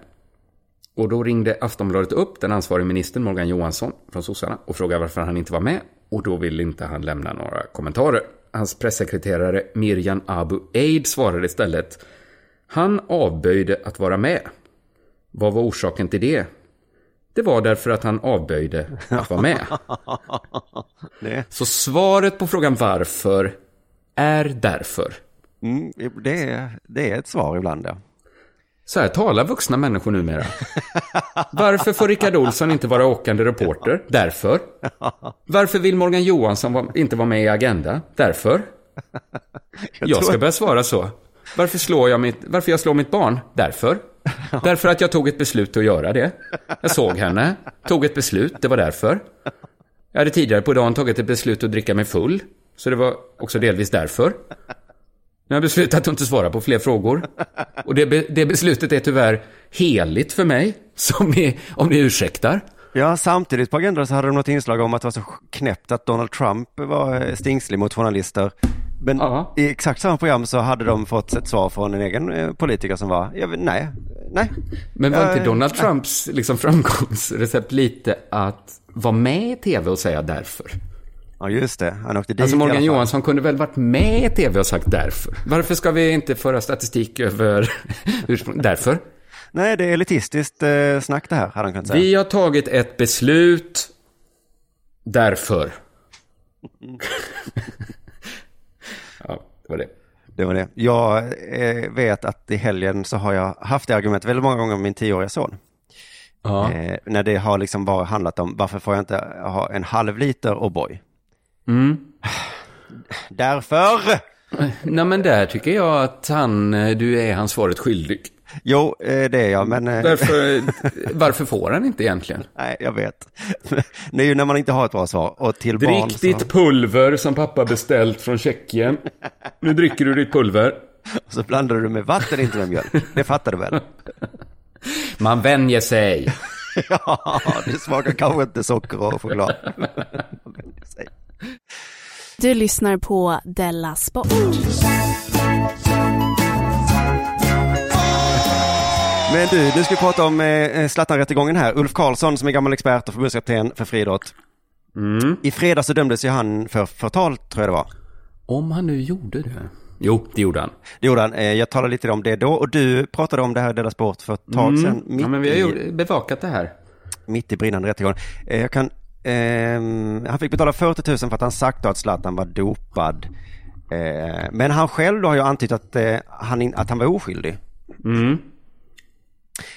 Och då ringde Aftonbladet upp den ansvariga ministern Morgan Johansson från sossarna och frågade varför han inte var med. Och då ville inte han lämna några kommentarer. Hans pressekreterare Mirjan Abu Eid svarade istället. Han avböjde att vara med. Vad var orsaken till det? Det var därför att han avböjde att vara med. Så svaret på frågan varför är därför. mm, det, är, det är ett svar ibland, ja. Så här talar vuxna människor numera. Varför får Rickard Olsson inte vara åkande reporter? Därför. Varför vill Morgan Johansson inte vara med i Agenda? Därför. Jag ska börja svara så. Varför, slår jag mitt, varför jag slår mitt barn? Därför. Därför att jag tog ett beslut att göra det. Jag såg henne, tog ett beslut, det var därför. Jag hade tidigare på dagen tagit ett beslut att dricka mig full. Så det var också delvis därför. Nu har jag beslutat att inte svara på fler frågor. Och det, be- det beslutet är tyvärr heligt för mig, som är, om ni ursäktar. Ja, samtidigt på agendan så hade de något inslag om att det var så knäppt att Donald Trump var eh, stingslig mot journalister. Men Ja. i exakt samma program så hade de fått ett svar från en egen eh, politiker som var, jag nej, nej. Men var inte Eh, Donald Trumps liksom, framgångsrecept lite att vara med i tv och säga därför? Ja, just det. Han åkte dit Alltså i alla Morgan. Johansson kunde väl varit med i tv och sagt därför? Varför ska vi inte föra statistik över ursprung? Därför. Nej, det är elitistiskt eh, snack det här, hade han kunnat säga. Vi har tagit ett beslut därför. ja, det var det. Det var det. Jag eh, vet att i helgen så har jag haft det argumentet väldigt många gånger med min tioåriga son. Ja. Eh, när det har liksom bara handlat om varför får jag inte ha en halv liter O'boy? Mm. Därför! Nej men där tycker jag att han, eh, du är han svaret skyldig. Jo, eh, det är jag, men... Eh, Därför, varför får han inte egentligen? Nej, jag vet. Det är ju när man inte har ett bra svar. Och till barn Drick så... ditt pulver som pappa beställt från Tjeckien. Nu dricker du ditt pulver. så blandar du med vatten, inte med mjölk. Det fattar du väl? Man vänjer sig. ja, det smakar kanske inte socker och choklad. Du lyssnar på Della Sport. Men du, nu ska vi prata om eh, Zlatan-rättegången här. Ulf Karlsson som är gammal expert och förbundskapten för friidrott. Mm. I fredags så dömdes ju han för förtal, tror jag det var. Om han nu gjorde det. Jo, det gjorde han. Det gjorde han. Eh, Jag talade lite om det då och du pratade om det här i Della Sport för ett tag sedan. Mm. Ja, men vi har gjort, bevakat det här. mitt i brinnande rättegång. Eh, Jag kan, han fick betala 40 000 för att han sagt att Zlatan var dopad. Eh, men han själv har ju antytt att, eh, han, att han var oskyldig. Mm.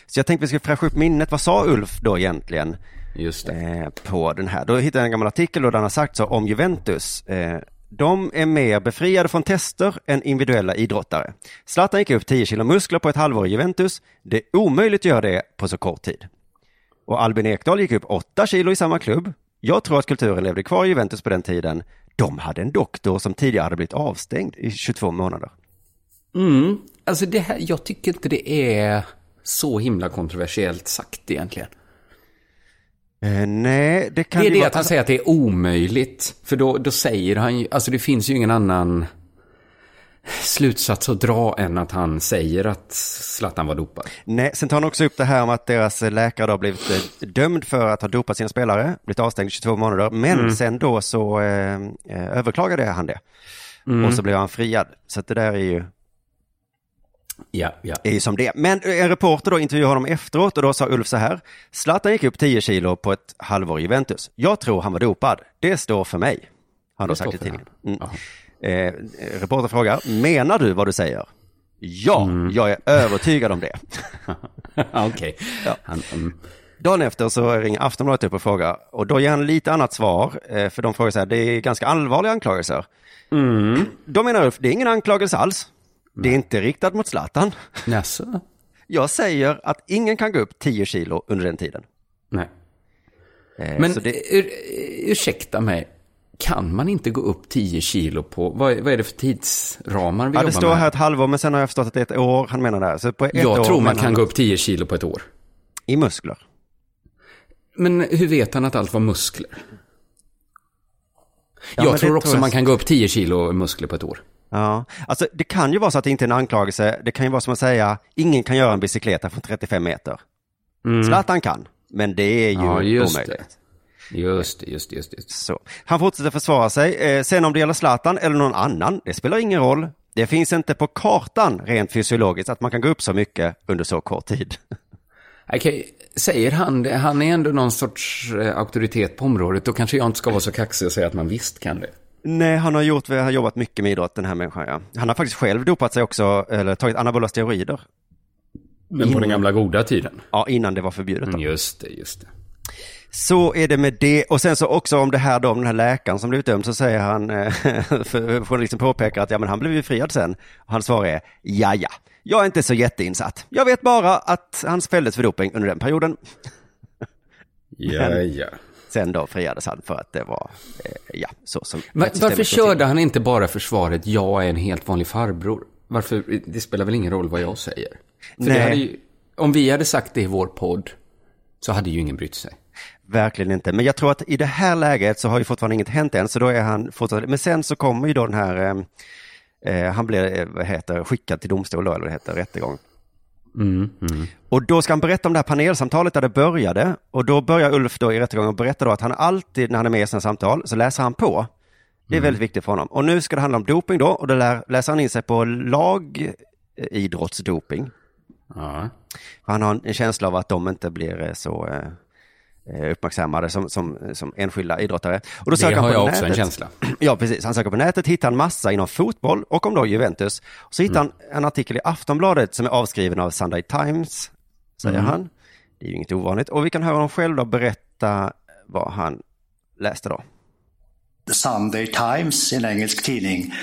Så jag tänkte vi ska fräscha upp minnet. Vad sa Ulf då egentligen? Just det. eh, på den här. Då hittade jag en gammal artikel där han har sagt så om Juventus. Eh, de är mer befriade från tester än individuella idrottare. Zlatan gick upp 10 kilo muskler på ett halvår i Juventus. Det är omöjligt att göra det på så kort tid. Och Albin Ekdal gick upp 8 kilo i samma klubb. Jag tror att kulturen levde kvar i Juventus på den tiden. De hade en doktor som tidigare hade blivit avstängd i 22 månader. Mm. Alltså det här, jag tycker inte det är så himla kontroversiellt sagt egentligen. Eh, nej, det kan Det är ju det vara... att han säger att det är omöjligt. För då, då säger han ju, alltså det finns ju ingen annan slutsats att dra än att han säger att Zlatan var dopad. Nej, sen tar han också upp det här om att deras läkare då har blivit eh, dömd för att ha dopat sina spelare, blivit avstängd i 22 månader, men sen då så eh, eh, överklagade han det. Och så blev han friad. Så att det där är ju, Ja, ja. är ju som det. Men eh, en reporter då intervjuade honom efteråt och då sa Ulf så här, Zlatan gick upp 10 kilo på ett halvår i Juventus. Jag tror han var dopad. Det står för mig. Har han då Det sagt i tidningen. Mm. Eh, reporter frågar, menar du vad du säger? Ja, jag är övertygad om det. Okej. Ja. Han, mm. Dagen efter så ringer Aftonbladet upp och frågar och då ger han lite annat svar eh, för de frågar så här, det är ganska allvarliga anklagelser. Då menar Ulf, det är ingen anklagelse alls. Det är inte riktat mot Zlatan. Jaså? Jag säger att ingen kan gå upp 10 kilo under den tiden. Nej. Eh, Men det, ur, ursäkta mig. Kan man inte gå upp 10 kilo på, vad, vad är det för tidsramar vi Ja, jobbar det står med? här ett halvår, men sen har jag förstått att det är ett år han menar där. Så på ett jag år tror man kan gå upp 10 kilo på ett år. I muskler. Men hur vet han att allt var muskler? Ja, jag tror också tror jag- man kan gå upp 10 kilo muskler på ett år. Ja, alltså det kan ju vara så att det inte är en anklagelse. Det kan ju vara som att säga, ingen kan göra en bicykleta från 35 meter. Zlatan kan, men det är ju Mm. Ja, omöjligt. det. Just det, just det, just det. Så. Han fortsätter försvara sig. Eh, sen om det gäller Zlatan eller någon annan, det spelar ingen roll. Det finns inte på kartan rent fysiologiskt att man kan gå upp så mycket under så kort tid. Okej, säger han det? Han är ändå någon sorts eh, auktoritet på området. Då kanske jag inte ska vara så kaxig och säga att man visst kan det. Nej, han har gjort, har jobbat mycket med idrott den här människan. Ja. Han har faktiskt själv dopat sig också, eller tagit anabola steroider. Men på den gamla goda tiden. Ja, innan det var förbjudet. Då. Mm, just det, just det. Så är det med det. Och sen så också om det här då, om den här läkaren som blivit dömd, så säger han, eh, för journalisten påpekar att ja, men han blev ju friad sen. Och hans svar är, ja, ja, jag är inte så jätteinsatt. Jag vet bara att han fälldes för doping under den perioden. Ja, ja. Sen då friades han för att det var, eh, ja, så som Va- rättssystemet varför körde han inte bara försvaret jag är en helt vanlig farbror? Varför? Det spelar väl ingen roll vad jag säger? För Nej. ju, om vi hade sagt det i vår podd så hade ju ingen brytt sig. Verkligen inte. Men jag tror att i det här läget så har ju fortfarande inget hänt än, så då är han fortfarande, men sen så kommer ju då den här, eh, eh, han blir, eh, vad heter, skickad till domstol då, eller det heter, rättegång. Mm, mm. Och då ska han berätta om det här panelsamtalet där det började. Och då börjar Ulf då i rättegången och berätta då att han alltid när han är med i sina samtal så läser han på. Det är väldigt viktigt för honom. Och nu ska det handla om doping då och då lär, läser han in sig på lagidrottsdoping. Ja. För han har en känsla av att de inte blir eh, så eh, eh, uppmärksammade som, som, som enskilda idrottare. Och då Det söker han har på jag också nätet. en känsla. Ja, precis. Han söker på nätet, hittar en massa inom fotboll och om då Juventus. Och så hittar Mm. han en artikel i Aftonbladet som är avskriven av Sunday Times, säger Mm. han. Det är ju inget ovanligt. Och vi kan höra honom själv då berätta vad han läste då. The Sunday Times, en engelsk tidning,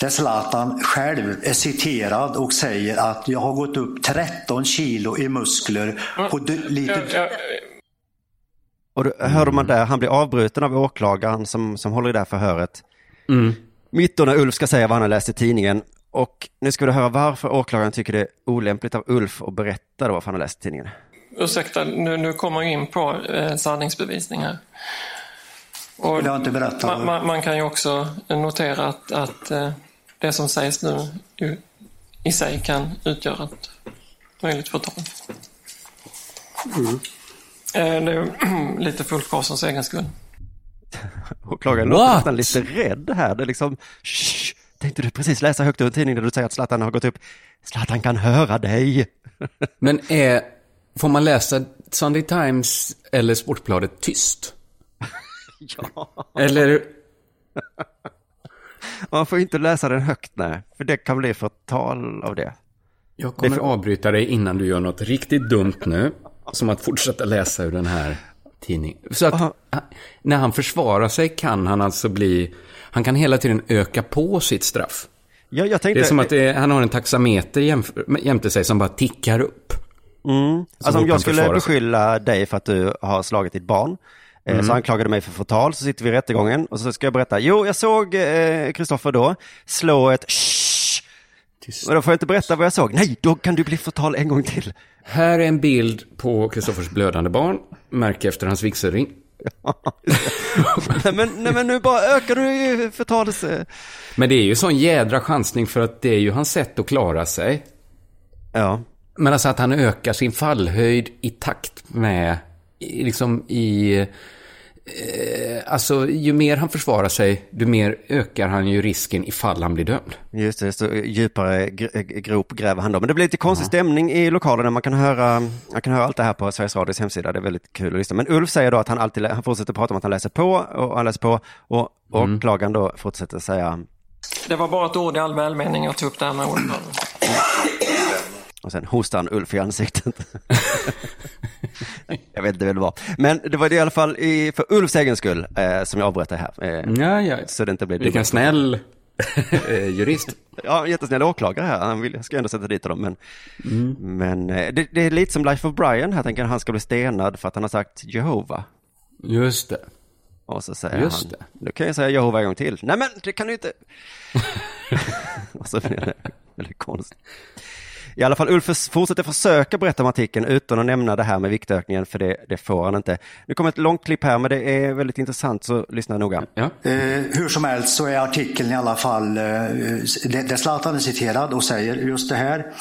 där Zlatan själv är citerad och säger att jag har gått upp 13 kilo i muskler på d- lite... Och då hörde man där, han blir avbruten av åklagaren som, som håller i det här förhöret. Mm. Mitt då när Ulf ska säga vad han har läst i tidningen. Och nu ska vi höra varför åklagaren tycker det är olämpligt av Ulf att berätta då vad han har läst i tidningen. Ursäkta, nu, nu kommer jag in på eh, sanningsbevisning här. Och jag inte berätta. man, man, man kan ju också notera att, att eh, det som sägs nu ju, i sig kan utgöra ett möjligt förtal. Är lite för Ulf Karlssons egen skull. Åklagaren låter nästan lite rädd här. Det är liksom, shh, tänkte du precis läsa högt ur en tidning där du säger att Zlatan har gått upp. Zlatan kan höra dig. Men är, får man läsa Sunday Times eller Sportbladet tyst? Ja. Eller, Man får inte läsa den högt, nej. För det kan bli förtal av det. jag kommer avbryta dig innan du gör något riktigt dumt nu. Som att fortsätta läsa ur den här tidningen. Så att Aha. han- när han försvarar sig kan han alltså bli, han kan hela tiden öka på sitt straff. Ja, jag Det tänkte... är som att är, han har en taxameter jämte sig som bara tickar upp. Mm. Alltså om jag skulle försvarar sig. beskylla dig för att du har slagit ditt barn. eh, Mm. Så anklagar du mig för förtal, så sitter vi i rättegången och så ska jag berätta. Jo, jag såg eh, Kristoffer då slå ett Och då får jag inte berätta vad jag såg. Nej, då kan du bli förtal en gång till. Här är en bild på Kristoffers blödande barn, märke efter hans vigselring. nej, men, nej, men nu bara ökar du ju förtals... eh. Men det är ju sån jädra chansning för att det är ju hans sätt att klara sig. Ja. Men alltså att han ökar sin fallhöjd i takt med, liksom i... Eh, alltså ju mer han försvarar sig, ju mer ökar han ju risken ifall han blir dömd. Just det, så djupare gr- grop gräver han då. Men det blir lite konstig stämning i lokalen man kan höra, man kan höra allt det här på Sveriges Radios hemsida. Det är väldigt kul att lyssna. Men Ulf säger då att han alltid, han fortsätter prata om att han läser på och han läser på. Och åklagaren då fortsätter säga, Det var bara ett ord i all välmening jag tog upp det här med ordförande. Och sen hostar han Ulf i ansiktet. jag vet inte vem det var. Men det var det i alla fall i, för Ulfs egen skull eh, som jag avbröt det här. Eh, Ja, ja. Så det inte blir Vilken snäll eh, jurist. Ja, jättesnäll åklagare här. Han vill, jag ska ändå sätta dit honom. Men, men eh, det, det är lite som Life of Brian här, tänker. Han ska bli stenad för att han har sagt Jehova. Just det. Och så säger Just han, det. nu kan jag säga Jehova en gång till. Nej men det kan du inte. och så blir det väldigt konstigt. I alla fall Ulf fortsätter försöka berätta om artikeln utan att nämna det här med viktökningen, för det, det får han inte. Nu kommer ett långt klipp här, men det är väldigt intressant, så lyssna noga. Ja. Eh, hur som helst så är artikeln i alla fall, eh, där Zlatan är citerad och säger just det här.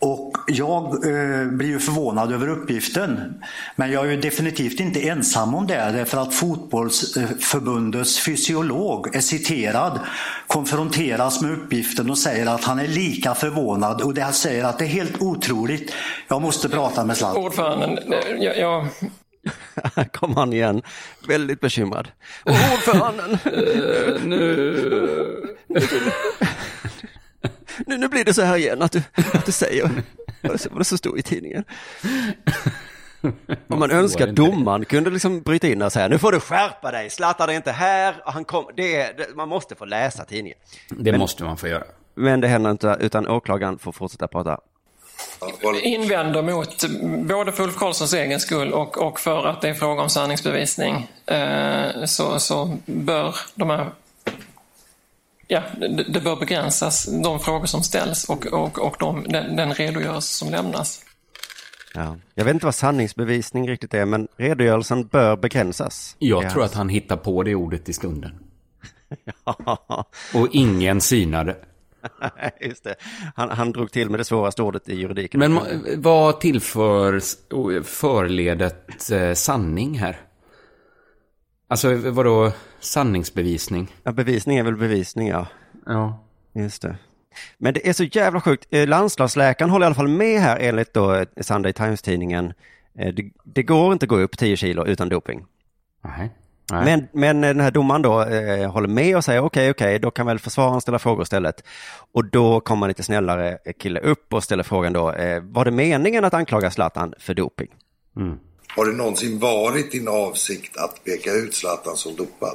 Och jag eh, blir ju förvånad över uppgiften. Men jag är ju definitivt inte ensam om det. Därför att fotbollsförbundets fysiolog är citerad, konfronteras med uppgiften och säger att han är lika förvånad. Och det han säger att det är helt otroligt. Jag måste prata med Zlatan. Ordföranden, eh, jag, jag, Här kommer han igen, väldigt bekymrad. Ordföranden, nu, nu blir det så här igen att du, att du säger vad det- vad det så står i tidningen. Om man önskar domaren kunde liksom bryta in och säga nu får du skärpa dig, Zlatan är inte här. Och han kom, det det, man måste få läsa tidningen. Det måste man få göra. Men det händer inte, utan åklagaren får fortsätta prata. invänder mot både för Ulf Karlssons egen skull och, och för att det är fråga om sanningsbevisning eh, så, så bör de här Ja, det, det bör begränsas, de frågor som ställs och, och, och de, den, den redogörelse som lämnas. Ja. Jag vet inte vad sanningsbevisning riktigt är, men redogörelsen bör begränsas. Jag Ja. tror att han hittar på det ordet i stunden. Och ingen synade. Just det. Han, han drog till med det svåraste ordet i juridiken. Men vad tillför förledet eh, sanning här? Alltså vadå sanningsbevisning? Ja, bevisning är väl bevisning, ja. Ja. Just det. Men det är så jävla sjukt. Eh, Landslagsläkaren håller i alla fall med här enligt då eh, Sunday Times-tidningen. Eh, Det, det går inte att gå upp 10 kilo utan doping. Nej. Nej. Men, men den här domaren då eh, håller med och säger okej, okej, då kan väl försvararen ställa frågor istället. Och då kommer en lite snällare kille upp och ställer frågan då, eh, var det meningen att anklaga Zlatan för doping? Har det någonsin varit din avsikt att peka ut Zlatan som dopad?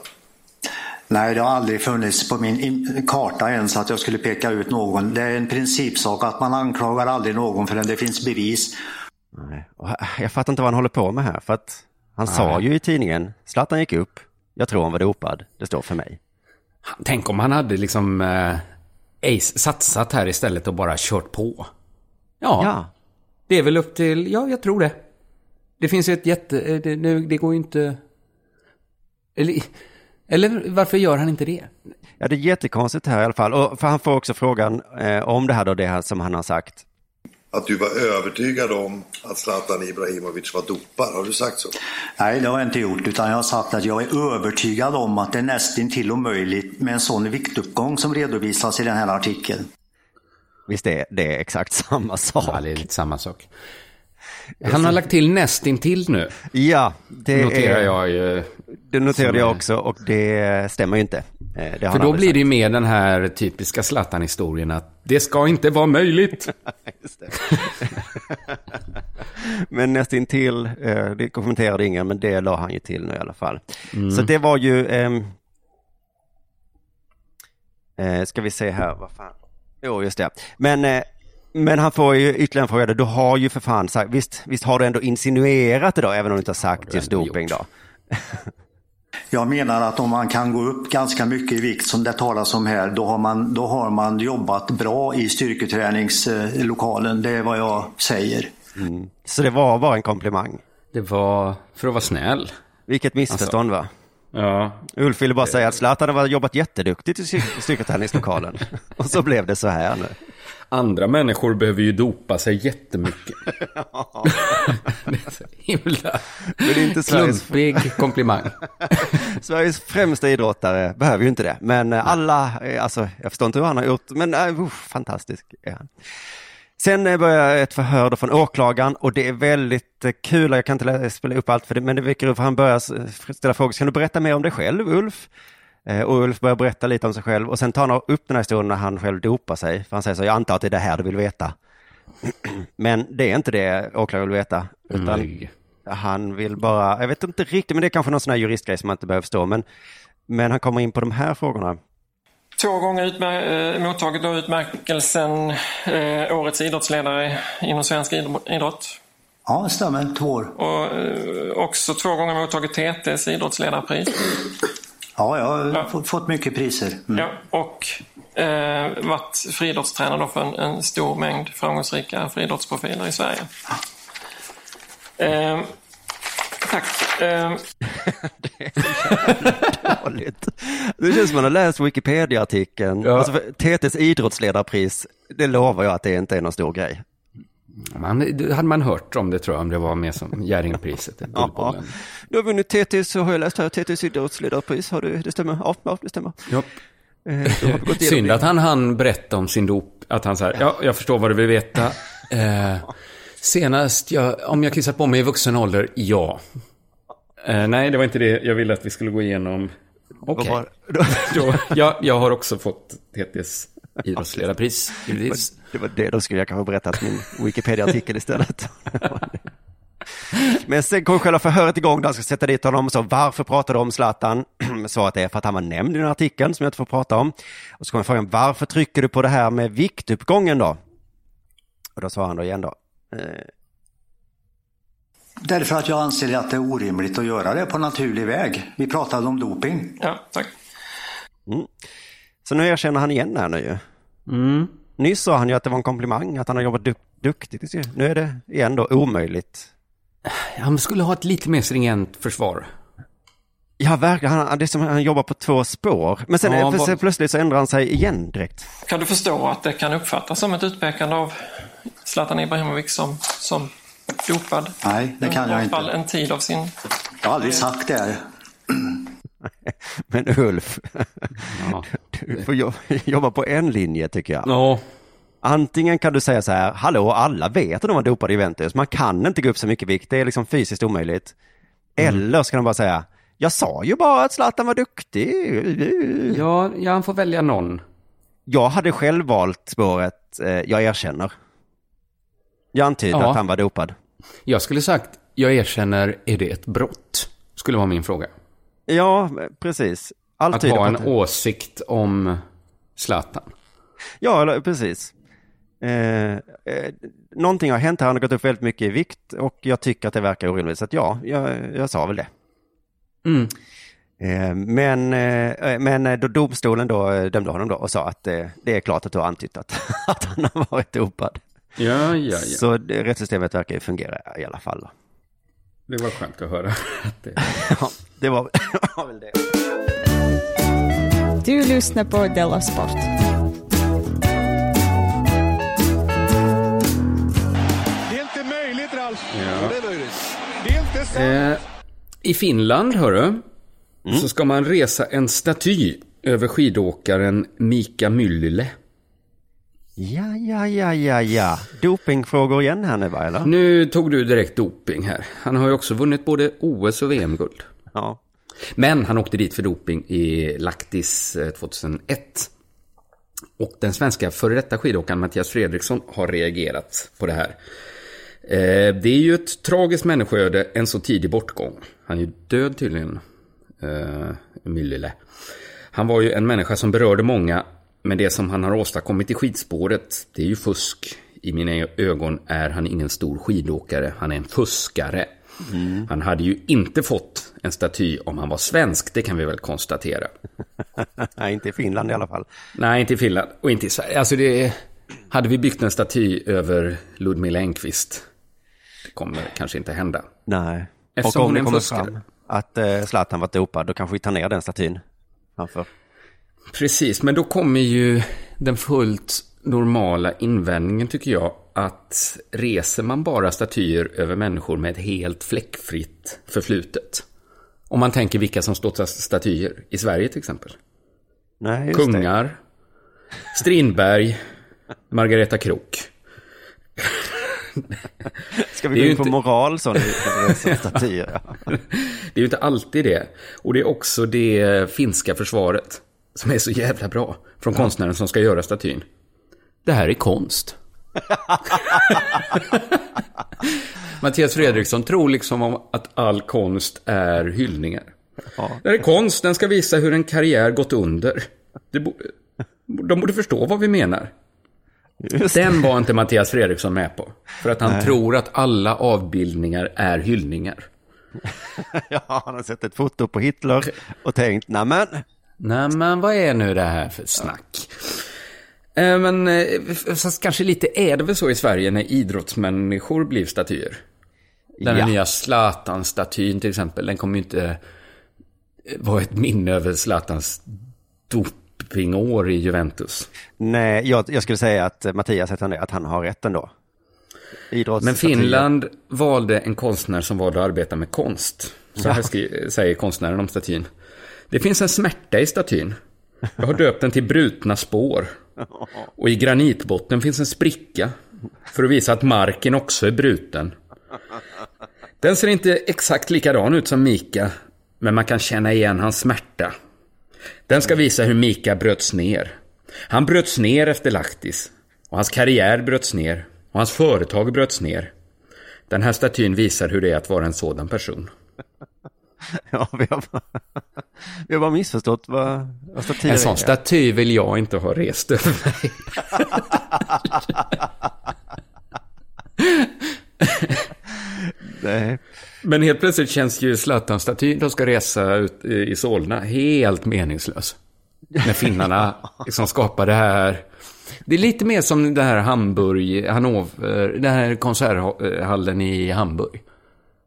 Nej, det har aldrig funnits på min in- karta ens att jag skulle peka ut någon. Det är en principsak att man anklagar aldrig någon förrän det finns bevis. Nej. Jag fattar inte vad han håller på med här, för att han sa ju i tidningen, Zlatan gick upp, jag tror han var dopad, det står för mig. Tänk om han hade liksom eh, satsat här istället och bara kört på. Ja, Ja, det är väl upp till, ja jag tror det. Det finns ett jätte, eh, det, det, det går ju inte... Eller, eller varför gör han inte det? ja det är jättekonstigt här i alla fall. Och för han får också frågan eh, om det här då, det här som han har sagt. Att du var övertygad om att Zlatan Ibrahimovic var dopad, har du sagt så? Nej, det har jag inte gjort, utan jag har sagt att jag är övertygad om att det är nästintill omöjligt med en sån viktuppgång som redovisas i den här artikeln. Visst det, det är exakt samma sak. Ja, det är lite samma sak. Han har lagt till nästintill nu, Ja, det noterar är, jag ju. Det noterade jag också och det stämmer ju inte. Eh, Det För då blir det ju med den här typiska Zlatan-historien att det ska inte vara möjligt. Men nästintill, eh, det kommenterade ingen, men det la han ju till nu i alla fall. Så det var ju, ehm, eh, ska vi se här, vad fan, jo just det. Men, eh, men han får ju ytterligare en fråga, du har ju för fan sagt, visst, visst har du ändå insinuerat det då, även om du inte har sagt just doping då? Jag menar att om man kan gå upp ganska mycket i vikt som det talas om här, då har man, då har man jobbat bra i styrketräningslokalen. Det är vad jag säger. Så det var bara en komplimang. Det var för att vara snäll. Vilket missförstånd va? Ja. Ulf ville bara säga att Zlatan har jobbat jätteduktigt i styr- styrketräningslokalen. Och så blev det så här nu. Andra människor behöver ju dopa sig jättemycket. det är så himla Men det är inte Sveriges, klumpig komplimang. Sveriges främsta idrottare behöver ju inte det. Men eh, alla, eh, alltså jag förstår inte hur han har gjort, men uh, fantastisk är han. Sen börjar ett förhör då från åklagaren och det är väldigt kul, jag kan inte spela upp allt för det, men det väcker upp, för han börjar ställa frågor, kan du berätta mer om dig själv Ulf? Eh, Och Ulf börjar berätta lite om sig själv och sen tar han upp den här historien när han själv dopar sig, för han säger så, jag antar att det är det här du vill veta. Men det är inte det åklagaren vill veta, utan Nej. han vill bara, jag vet inte riktigt, men det är kanske någon sån här juristgrej som man inte behöver förstå, men, men han kommer in på de här frågorna. Två gånger utmär- eh, mottagit utmärkelsen eh, Årets idrottsledare inom svensk idro- idrott. Ja, det stämmer. Två år. Och eh, också två gånger mottagit TTs idrottsledarpris. Ja, jag har Ja. fått- mycket priser. Mm. Ja, och eh, varit friidrottstränare då för en, en stor mängd framgångsrika friidrottsprofiler i Sverige. Eh, tack. Eh, Dåligt. Det känns som man har läst Wikipedia-artikeln. Ja. Alltså, TTs idrottsledarpris, det lovar jag att det inte är någon stor grej. Man, det hade man hört om det tror jag, om det var med som Jerringpriset. Ja. Du har vunnit TTs, så har jag läst här, TTs idrottsledarpris. Har du, det stämmer? Ja, ja det stämmer. Ja. Eh, Synd att han hann berätta om sin dop. Att han så här, ja, jag förstår vad du vill veta. Eh, senast, jag, om jag kissat på mig i vuxen ålder, ja. Eh, nej, det var inte det jag ville att vi skulle gå igenom. Okej. Vad var- då- Då, ja, jag har också fått TTs idrottsledarpris, givetvis. Det var det, då skulle jag kanske berättat min Wikipedia-artikel istället. Men sen kom själva förhöret igång där han ska sätta dit honom och så varför pratar du om Zlatan? Svaret är för att han var nämnd i den här artikeln som jag inte får prata om. Och så kommer frågan varför trycker du på det här med viktuppgången då? Och då svarar han då igen då. Eh, Därför att jag anser att det är orimligt att göra det på naturlig väg. Vi pratade om doping. ja, tack. Så nu erkänner han igen här nu ju. Mm. Nyss sa han ju att det var en komplimang, att han har jobbat duk- duktigt. Nu är det igen då omöjligt. Han skulle ha ett lite mer stringent försvar. Ja, verkligen. Han, det är som att han jobbar på två spår. Men sen, Ja, sen plötsligt så ändrar han sig igen direkt. Kan du förstå att det kan uppfattas som ett utpekande av Zlatan Ibrahimovic som, som dopad? Nej, det kan I jag alla fall inte. en tid av sin... Jag har aldrig sagt det. Men Ulf, Ja. du får jo- jobba på en linje tycker jag. Ja. Antingen kan du säga så här, hallå, alla vet att de var dopade i Juventus. Man kan inte gå upp så mycket vikt, det är liksom fysiskt omöjligt. Eller ska de bara säga, jag sa ju bara att Zlatan var duktig. Ja, ja, han får välja någon. Jag hade själv valt spåret, eh, jag erkänner. Jag antyder Ja. att han var dopad. Jag skulle sagt, jag erkänner, är det ett brott? Skulle vara min fråga. Ja, precis. Allt Att ha en att- åsikt om Zlatan. Ja, eller, precis. Eh, eh, någonting har hänt här, han har gått upp väldigt mycket i vikt och jag tycker att det verkar orimligt. Så att ja, jag, jag sa väl det. Mm. Eh, men, eh, men eh, då domstolen då eh, dömde honom då och sa att eh, det är klart att du har antytt att, att han har varit dopad. Ja, ja, ja. Så det, rättssystemet verkar ju fungera i alla fall. Då. Det var skönt att höra. Att det... Ja, det var, var väl det. Du lyssnar på Della Sport. Det är inte möjligt, Ralf. Ja. Det är möjligt. Det är inte sant. Eh, I Finland, hörru, så ska man resa en staty över skidåkaren Mika Myllylä. Ja, ja, ja, ja, ja. Dopingfrågor igen här nu va, eller? Nu tog du direkt doping här. Han har ju också vunnit både OS och VM-guld. Ja. Men han åkte dit för doping i Lahtis eh, 2001. Och den svenska före detta skidåkaren Mattias Fredriksson har reagerat på det här. Eh, Det är ju ett tragiskt människoöde, en så tidig bortgång. Han är ju död tydligen, eh, Myllylä. Han var ju en människa som berörde många, men det som han har åstadkommit i skidspåret, det är ju fusk. I mina ögon är han ingen stor skidåkare, han är en fuskare. Han hade ju inte fått en staty om han var svensk, det kan vi väl konstatera. Nej, inte i Finland i alla fall. Nej, inte i Finland och inte i Sverige. Alltså det... Hade vi byggt en staty över Ludmila Engqvist, det kommer kanske inte hända. Nej. Eftersom och om det kommer fuskare. fram att eh, Zlatan var dopad, då kanske vi tar ner den statyn framför. Precis, men då kommer ju den fullt normala invändningen tycker jag att reser man bara statyer över människor med ett helt fläckfritt förflutet. Om man tänker vilka som står statyer i Sverige till exempel. Nej, just det. Kungar, Strindberg, Margareta Krook. Ska vi gå in på inte- moral så nu? som statyer? Det är ju inte alltid det. Och det är också det finska försvaret som är så jävla bra från konstnären som ska göra statyn. Det här är konst. Mattias Fredriksson tror liksom om att all konst är hyllningar. Det här är konst, den ska visa hur en karriär gått under. Bo- de borde förstå vad vi menar. Den var inte Mattias Fredriksson med på. För att han Nej. tror att alla avbildningar är hyllningar. Ja, han har sett ett foto på Hitler och tänkt, nämen, Nej, men vad är nu det här för snack? Eh, Men eh, fast kanske lite är det väl så i Sverige när idrottsmänniskor blir statyer. Den Ja. nya Zlatan-statyn till exempel, den kommer ju inte eh, vara ett minne över Zlatans dopingår i Juventus. nej, jag, jag skulle säga att eh, Mattias att han har rätt ändå. Idrotts Men Finland valde en konstnär som valde att arbeta med konst. Så här skri- säger konstnären om statyn. Det finns en smärta i statyn. Jag har döpt den till brutna spår. Och i granitbotten finns en spricka. För att visa att marken också är bruten. Den ser inte exakt likadan ut som Mika. Men man kan känna igen hans smärta. Den ska visa hur Mika bröts ner. Han bröts ner efter Lahtis. Och hans karriär bröts ner. Och hans företag bröts ner. Den här statyn visar hur det är att vara en sådan person. Ja, vi har bara, vi har bara missförstått vad, vad statyer En sån är. staty vill jag inte ha rest över mig. Nej. Men helt plötsligt känns ju Zlatan-statyn de ska resa ut i Solna helt meningslös. När finnarna liksom skapar det här. Det är lite mer som det här Hamburg, Hannover, den här konserthallen i Hamburg.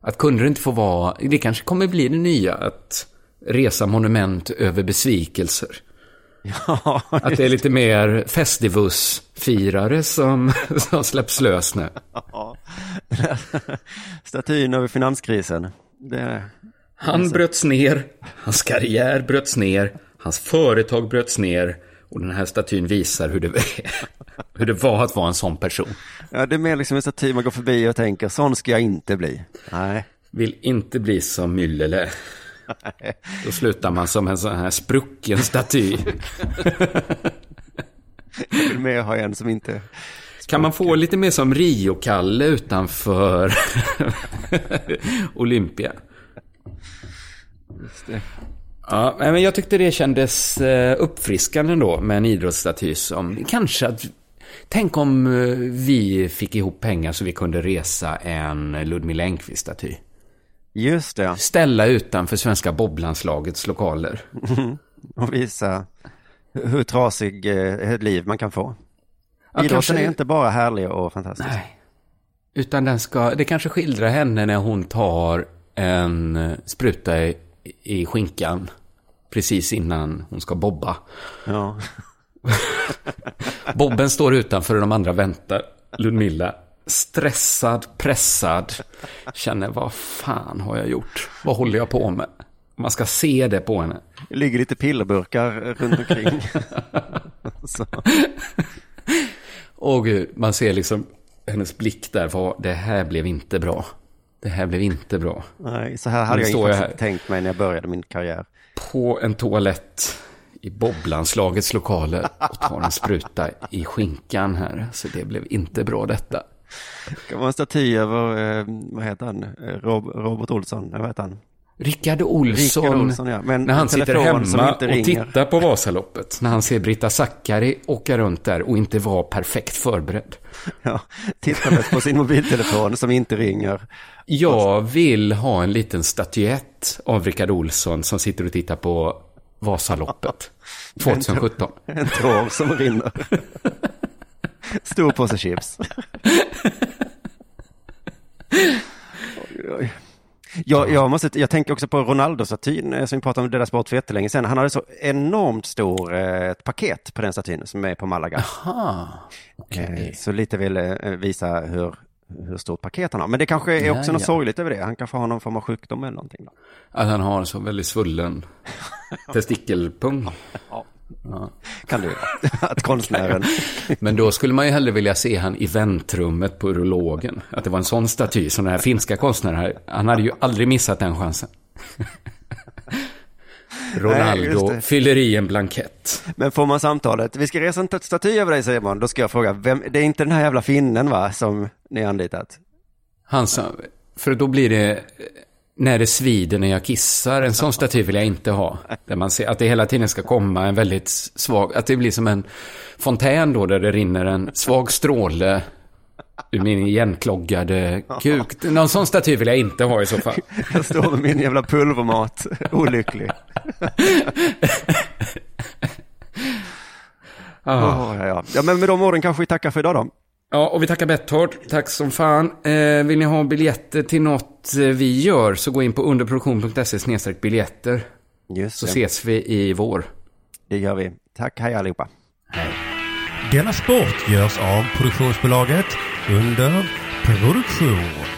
Att kunde det inte få vara, det kanske kommer bli det nya, att resa monument över besvikelser. Ja, Att det är lite mer Festivus-firare som, som släpps lös nu. ja. Statyn över finanskrisen. Det, Han bröts ner, hans karriär bröts ner, hans företag bröts ner och den här statyn visar hur det, hur det var att vara en sån person. ja, det är mer liksom en staty man går förbi och tänker, sån ska jag inte bli. Nej. Vill inte bli som Myllylä. Då slutar man som en sån här sprucken staty. Jag vill mer ha en som inte... Kan man få lite mer som Rio-Kalle utanför Olympia? Just det. Ja, men jag tyckte det kändes eh, uppfriskande då med en idrottsstaty som kanske att... Tänk om eh, vi fick ihop pengar så vi kunde resa en Ludmila Engquist-staty. Just det. Ställa utanför svenska boblandslagets lokaler. Och visa hur trasig eh, ett liv man kan få. Ja, Idrotten kanske- är inte bara härlig och fantastisk. Nej. Utan den ska, det kanske skildrar henne när hon tar en spruta i, i skinkan precis innan hon ska bobba. Ja. Bobben står utanför och de andra väntar. Ludmilla, stressad, pressad, känner vad fan har jag gjort? Vad håller jag på med? Man ska se det på henne. Det ligger lite pillerburkar runt omkring. Åh gud, man ser liksom hennes blick där. Var, det här blev inte bra. Det här blev inte bra. Nej, så här hade jag jag inte tänkt mig när jag började min karriär. På en toalett i Bobblandslagets lokaler och tar en spruta i skinkan här. Så det blev inte bra detta. Det kan vara en staty över, eh, vad heter han, Eh, Rob, Robert Olsson, vad heter han? Rickard Olsson, Rickard Olsson, ja. När han sitter hemma och ringer. tittar på Vasaloppet. När han ser Britta Zackari åka runt där och inte vara perfekt förberedd. Ja, tittandes på sin mobiltelefon som inte ringer. Jag vill ha en liten statyett av Rickard Olsson som sitter och tittar på Vasaloppet 2017. En tår som rinner. Stor påse chips. Oj, oj. Jag, jag, måste, jag tänker också på Ronaldo-statyn eh, som vi pratade om i Della Sport för jättelänge sedan. Han hade så enormt stor eh, paket på den statyn som är på Malaga. Aha, Eh, Så lite vill eh, visa hur, hur stort paket han har. Men det kanske är Ja, också något ja. sorgligt över det. Han kanske har någon form av sjukdom eller någonting. Då. Att han har så väldigt svullen testikelpung. Kan du Att konstnären. Men då skulle man ju hellre vilja se han i väntrummet på urologen. Att det var en sån staty som den här finska konstnären. Han hade ju aldrig missat den chansen. Nej, Ronaldo det. fyller i en blankett. Men får man samtalet, vi ska resa en staty över dig Simon, då ska jag fråga, vem, det är inte den här jävla finnen va, som ni har anlitat? Han sa, för då blir det när det svider när jag kissar. En sån staty vill jag inte ha. Där man ser att det hela tiden ska komma en väldigt svag, att det blir som en fontän då där det rinner en svag stråle ur min igenkloggade kuk. Någon sån staty vill jag inte ha i så fall. Jag står med min jävla pulvermat, olycklig. Ah. Oh, ja, ja. ja, men med de orden kanske vi tackar för idag då. Ja, och vi tackar Betthard. Tack som fan. Eh, vill ni ha biljetter till något eh, vi gör så gå in på underproduktion.se biljetter. Just Så det. ses vi i vår. Det gör vi. Tack, hej allihopa. Denna sport görs av produktionsbolaget under produktion.